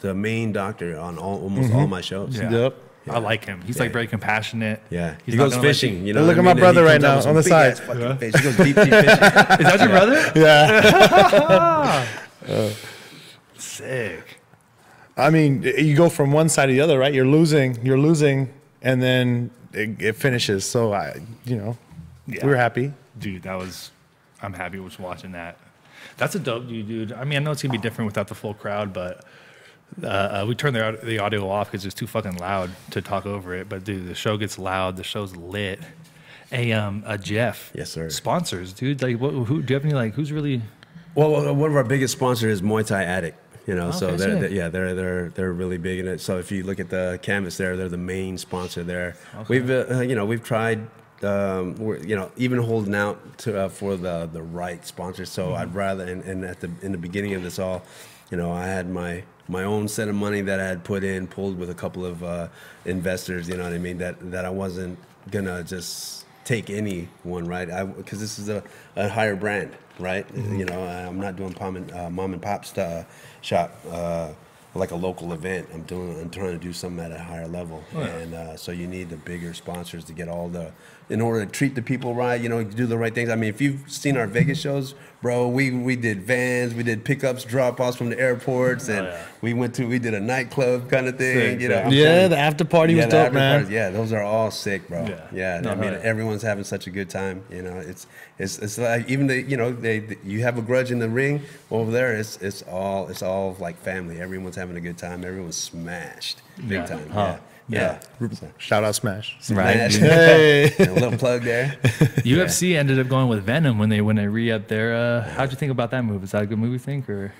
the main doctor on all, almost all my shows. Yeah. Yep. I like him. He's like very compassionate. Yeah, He's he goes gonna fishing. you- You, know, Look what at my brother right now with on the side. big-ass fish. He goes deep, deep fishing. [laughs] Is that your brother? [laughs] Yeah. [laughs] Sick. I mean, you go from one side to the other, right? You're losing, you're losing, and then it, it finishes. So I, you know, Yeah. we were happy. Dude, that was. I'm happy was watching that. That's a dope dude, dude. I mean, I know it's gonna be different without the full crowd, but uh, uh, we turned the, the audio off because it's too fucking loud to talk over it. But dude, the show gets loud. The show's lit. Hey, um, uh, Jeff. Yes, sir. Sponsors, dude. Like, what? Who? Do you have any like? Who's really? Well, one of our biggest sponsors is Muay Thai Addict. You know, so they're, they're- yeah, they're they're they're really big in it. So if you look at the canvas there, they're the main sponsor there. Okay. We've uh, you know we've tried. Um, we're, you know, even holding out to, uh, for the the right sponsor. So Mm-hmm. I'd rather, and, and at the in the beginning of this all, you know, I had my my own set of money that I had put in, pulled with a couple of uh, investors. You know what I mean? That that I wasn't gonna just take anyone, right? Because this is a, a higher brand, right? You know, I'm not doing mom and, uh, mom and pop st- shop. Uh, like a local event. I'm doing. I'm trying to do something at a higher level, Oh, and uh, so you need the bigger sponsors to get all the. In order to treat the people right, you know, do the right things. I mean, if you've seen our Vegas shows, bro, we we did vans, we did pickups, drop offs from the airports, and oh, we went to we did a nightclub kind of thing. Oh, Sick, you know, sick. Yeah, telling the after party was dope, man. parties, yeah, those are all sick, bro. Yeah. Yeah, No, I mean, hell everyone's having such a good time. You know, it's it's it's like even the you know they you have a grudge in the ring over there. It's it's all it's all like family. Everyone's having a good time. Everyone's smashed big Yeah. time. Huh. Yeah, yeah. So, Shout out Smash. Right. Smash. Hey. a little plug there. [laughs] UFC ended up going with Venum when they when they re up there. Uh, how'd you think about that move? Is that a good move? You think or?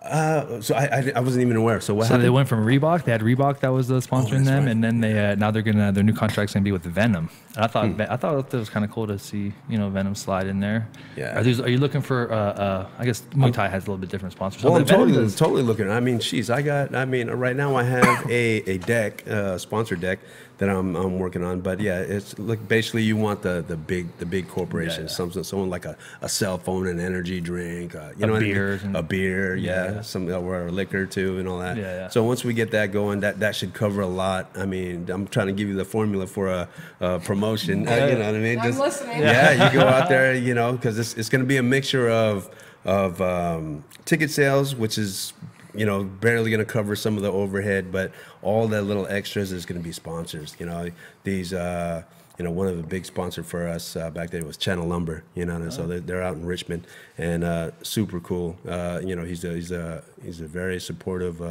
Uh, so I, I I wasn't even aware. So what So they went from Reebok. They had Reebok that was uh, sponsoring that's them, right. and then they uh, now they're gonna their new contract's gonna be with Venum. And I thought Ve- I thought that was kind of cool to see you know Venum slide in there. Yeah. Are, these, are you looking for? Uh, uh, I guess Muay Thai has a little bit different sponsors. Well, I'm totally, does- totally looking. I mean, she's. I got. I mean, right now I have [coughs] a a deck, uh, sponsor deck that I'm I'm working on. But yeah, it's like basically you want the the big the big corporations, yeah. something someone like a, a cell phone, an energy drink, uh, you A know, beer and- a beer, yeah, Yeah. some or liquor too, and all that. Yeah, yeah. So once we get that going, that that should cover a lot. I mean, I'm trying to give you the formula for a, a promotion. Uh, you know what I mean? I'm listening. Yeah, you go out there, you know, because it's, it's going to be a mixture of of um, ticket sales, which is you know barely going to cover some of the overhead, but all the little extras is going to be sponsors. You know, these. Uh, you know, one of the big sponsor for us uh, back then was Channel Lumber. You know, and so they're, they're out in Richmond, and uh, super cool. Uh, you know, he's a he's a he's a very supportive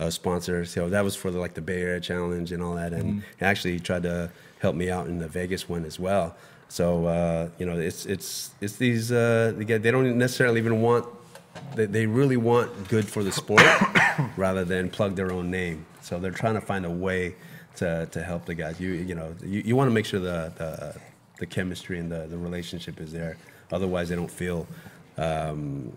uh, sponsor. So that was for the, like the Bay Area Challenge and all that, and he actually tried to help me out in the Vegas one as well. So uh, you know, it's it's it's these uh, they don't necessarily even want they, they really want good for the sport [coughs] rather than plug their own name. So they're trying to find a way to, to help the guys. You you know you, you want to make sure the, the the chemistry and the, the relationship is there. Otherwise, they don't feel um,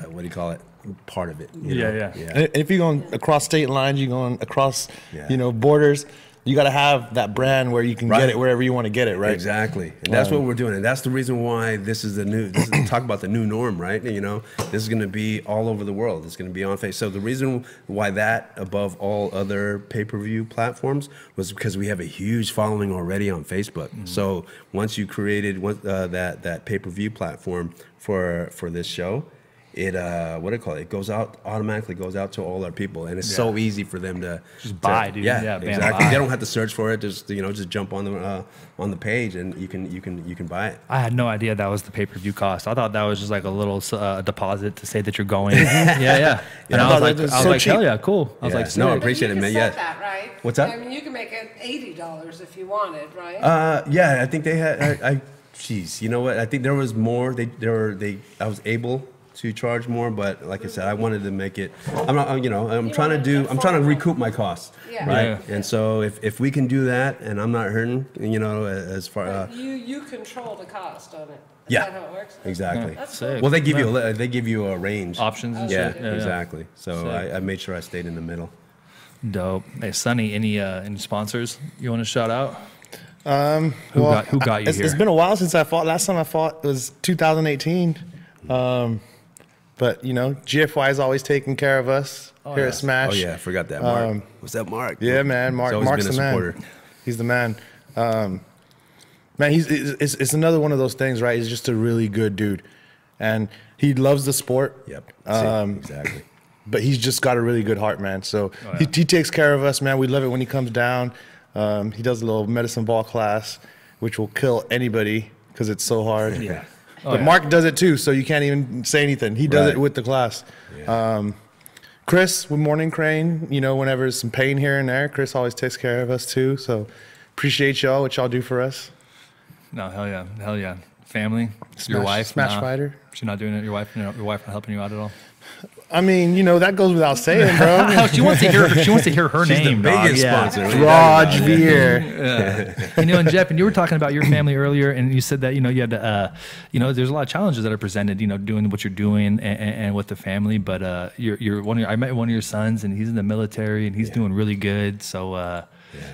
uh, what do you call it part of it. you Yeah, know? yeah. yeah. And if you're going across state lines, you're going across, Yeah. you know, borders. You got to have that brand where you can Right. get it wherever you want to get it, right? Exactly, and that's what we're doing, and that's the reason why this is the new. This is talk about the new norm, right? You know, this is going to be all over the world. It's going to be on face. So the reason why that above all other pay-per-view platforms was because we have a huge following already on Facebook. So once you created one, uh, that that pay-per-view platform for for this show. It uh, what do you call it? It goes out automatically goes out to all our people, and it's so easy for them to Just to- buy, dude. Yeah, Yeah, exactly. buy. They don't have to search for it. Just you know, just jump on the uh, on the page and you can you can you can buy it. I had no idea that was the pay per view cost. I thought that was just like a little uh, deposit to say that you're going. [laughs] yeah, yeah. And I I was like, I was so like, hell yeah, cool. I was like, No. I appreciate you it, can man. set Yeah. that, right? What's that? I mean, you can make it eighty dollars if you wanted, right? Uh, yeah, I think they had. I, I, jeez, you know what? I think there was more. They there were they. I was able to charge more, but like I said, I wanted to make it. I'm not. I'm, You know, I'm You trying to do. I'm trying to recoup my costs. Yeah. Right. Yeah. And so if if we can do that, and I'm not hurting, you know, as far. Uh, you you control the cost on it. Is Yeah. that how it works? exactly. That's Sick. cool. Well, they give you a li- they give you a range. options and Yeah, shit. Yeah, yeah. exactly. So I, I made sure I stayed in the middle. Dope. Hey, Sonny, any uh, any sponsors you want to shout out? Um, who Well, got who got you it's, here? it's been a while since I fought. Last time I fought was 2018. Um, but you know, GFY is always taking care of us here at Smash. Oh yeah, I forgot that. Mark. Um, What's up, Mark? Yeah, man. Mark, He's always Mark's been a the man. supporter. He's the man. Um, man, he's it's, it's another one of those things, right? He's just a really good dude, and he loves the sport. Yep. Um, exactly. but he's just got a really good heart, man. So Oh, he, he takes care of us, man. We love it when he comes down. Um, he does a little medicine ball class, which will kill anybody because it's so hard. [laughs] Yeah. But yeah. Mark does it too, so you can't even say anything. He does Right. it with the class. Yeah. Um, Chris with Morning Crane, you know, whenever there's some pain here and there, Chris always takes care of us too. So appreciate y'all, what y'all do for us. No, hell yeah, hell yeah. Family, your Smash- wife, Smash nah. Fighter. She's not doing it. Your wife, your wife not helping you out at all. I mean, you know, that goes without saying, bro. [laughs] she wants to hear. She wants to hear her She's the name. dog. biggest Yeah. sponsor. What are you Raj talking about? Veer. you know, and Jeff, and you were talking about your family earlier, and you said that you know you had to, uh, you know, there's a lot of challenges that are presented, you know, doing what you're doing and, and, and with the family. But uh, you're you're one of your, I met one of your sons, and he's in the military, and he's doing really good. So, uh,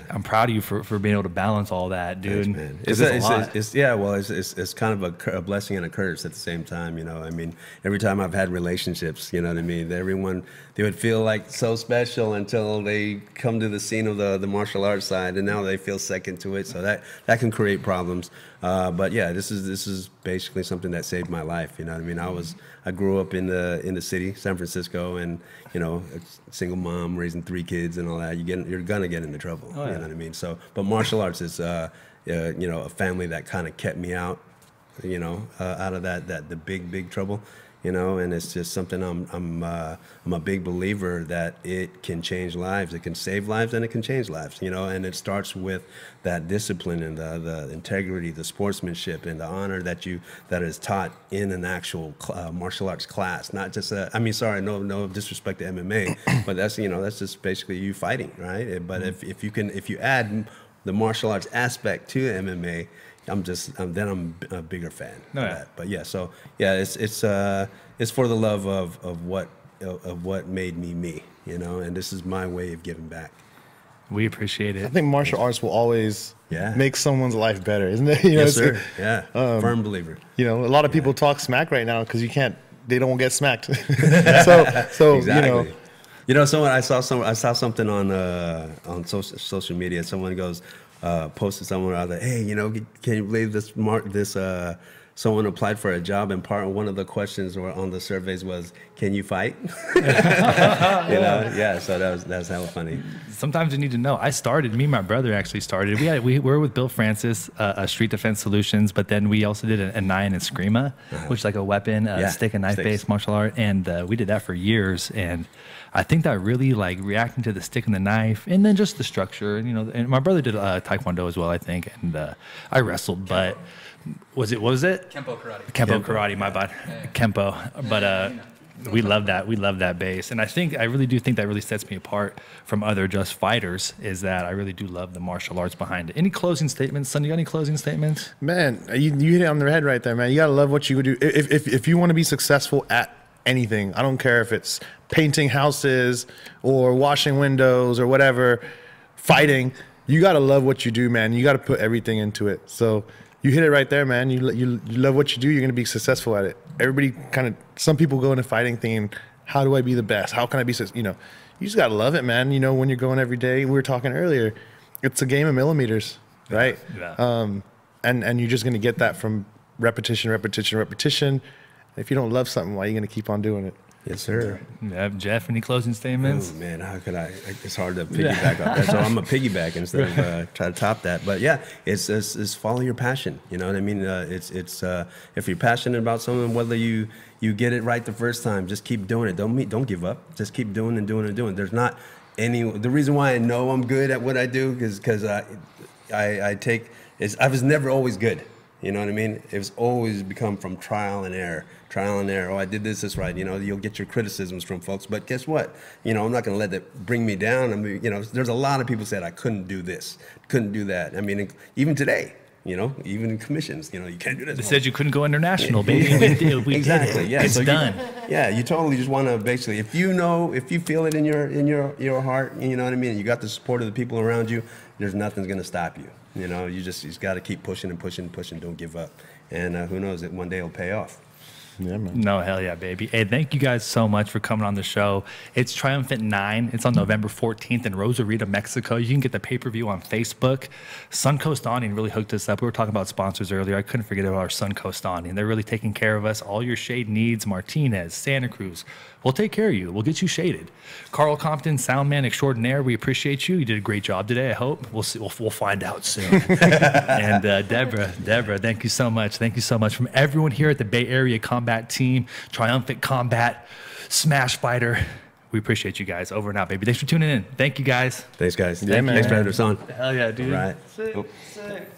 I'm proud of you for, for being able to balance all that, dude. Thanks, man. It's, it's, a it's, lot. it's, yeah, well, it's, it's, it's kind of a, a blessing and a curse at the same time. You know, I mean, every time I've had relationships, you know what I mean. Everyone they would feel like so special until they come to the scene of the the martial arts side, and now they feel second to it. So that that can create problems. Uh, but yeah, this is this is basically something that saved my life. You know what I mean? I was I grew up in the in the city, San Francisco, and you know, a single mom raising three kids and all that. You get you're gonna get into trouble. Oh, You know what I mean? So, but martial arts is, uh, uh, you know, a family that kind of kept me out, you know, uh, out of that that the big big trouble, you know, and it's just something I'm I'm uh, I'm a big believer that it can change lives, it can save lives, and it can change lives, you know, and it starts with that discipline and the, the integrity, the sportsmanship, and the honor that you that is taught in an actual uh, martial arts class, not just a, I mean, sorry, no no disrespect to MMA, [coughs] but that's you know that's just basically you fighting, right? But if if you can if you add the martial arts aspect to MMA, I'm just um, then I'm a bigger fan Oh, of yeah. that. But yeah, so yeah, it's it's uh it's for the love of of what of, of what made me me, you know, and this is my way of giving back. we appreciate it. I think martial arts will always Yeah. make someone's life better, isn't it? [laughs] You know, Yes, sir. Yeah, um, firm believer. You know, a lot of people talk smack right now because you can't. They don't get smacked. [laughs] [laughs] so, so exactly. you know, You know, someone I saw some I saw something on uh, on social social media. Someone goes uh, posted somewhere out there. Hey, you know, can you believe this? Mark this. Uh, someone applied for a job, and part one of the questions were on the surveys was, "Can you fight?" [laughs] you know, yeah. So that was that's hella funny. Sometimes you need to know. I started. Me and my brother actually started. We had we were with Bill Francis, uh, uh, Street Defense Solutions, but then we also did a, a nine and Escrima, which is like a weapon, uh, Yeah, stick and knife sticks. based martial art, and uh, we did that for years. And I think that really like reacting to the stick and the knife, and then just the structure. And you know, and my brother did uh, taekwondo as well, I think, and uh, I wrestled, but. Was it? What was it? Kempo karate. Kempo, karate, my bad. Kempo. But uh, we love that. We love that base. And I think, I really do think that really sets me apart from other just fighters is that I really do love the martial arts behind it. Any closing statements? Son, you got any closing statements? man, you, you hit it on the head right there, man. You gotta love what you do. If if if you want to be successful at anything, I don't care if it's painting houses or washing windows or whatever, fighting. You gotta love what you do, man. You gotta put everything into it. So you hit it right there, man. You you, you love what you do. You're gonna be successful at it. Everybody kind of some people go into fighting thinking, how do I be the best? How can I be? suc-" You know, you just gotta love it, man. You know, when you're going every day. We were talking earlier. It's a game of millimeters, right? Yeah. Um, and and you're just gonna get that from repetition, repetition, repetition. If you don't love something, why are you gonna keep on doing it? Yes, sir. Yeah, Jeff, any closing statements? Oh, man, how could I? It's hard to piggyback off that. So I'm a [laughs] piggyback instead of uh, try to top that. But yeah, it's, it's, it's follow your passion. You know what I mean? Uh, it's it's uh, if you're passionate about something, whether you you get it right the first time, just keep doing it. Don't meet, don't give up. Just keep doing and doing and doing. There's not any. The reason why I know I'm good at what I do is because I, I I take is I was never always good. You know what I mean? It's always become from trial and error, trial and error. Oh, I did this, this right. You know, you'll get your criticisms from folks, but guess what? You know, I'm not going to let that bring me down. I mean, you know, there's a lot of people said I couldn't do this, couldn't do that. I mean, even today, you know, even in commissions, you know, you can't do this. They said you couldn't go international, [laughs] baby. We did. We exactly. did it. Yeah. It's so you- done. yeah, you totally just want to basically, if you know, if you feel it in your in your your heart, you know what I mean. You got the support of the people around you. There's nothing's gonna stop you. You know, you just you just got to keep pushing and pushing and pushing. Don't give up. And uh, who knows? that one day it'll pay off. Yeah, man. No, hell yeah, baby. Hey, thank you guys so much for coming on the show. It's Triumphant 9. It's on November 14th in Rosarito, Mexico. You can get the pay per view on Facebook. Suncoast Awning really hooked us up. We were talking about sponsors earlier. I couldn't forget about our Suncoast Awning. They're really taking care of us. All your shade needs, Martinez, Santa Cruz. We'll take care of you. We'll get you shaded. Carl Compton, Soundman Extraordinaire, we appreciate you. You did a great job today, I hope. We'll see. We'll, we'll find out soon. [laughs] and uh, Deborah, Deborah, thank you so much. Thank you so much from everyone here at the Bay Area Combat Team, Triumphant Combat, Smash Fighter. We appreciate you guys. Over and out, baby. Thanks for tuning in. Thank you guys. Thanks, guys. Yeah, man. Thanks for having us on. Hell yeah, dude. Right. Sick, Oh. sick.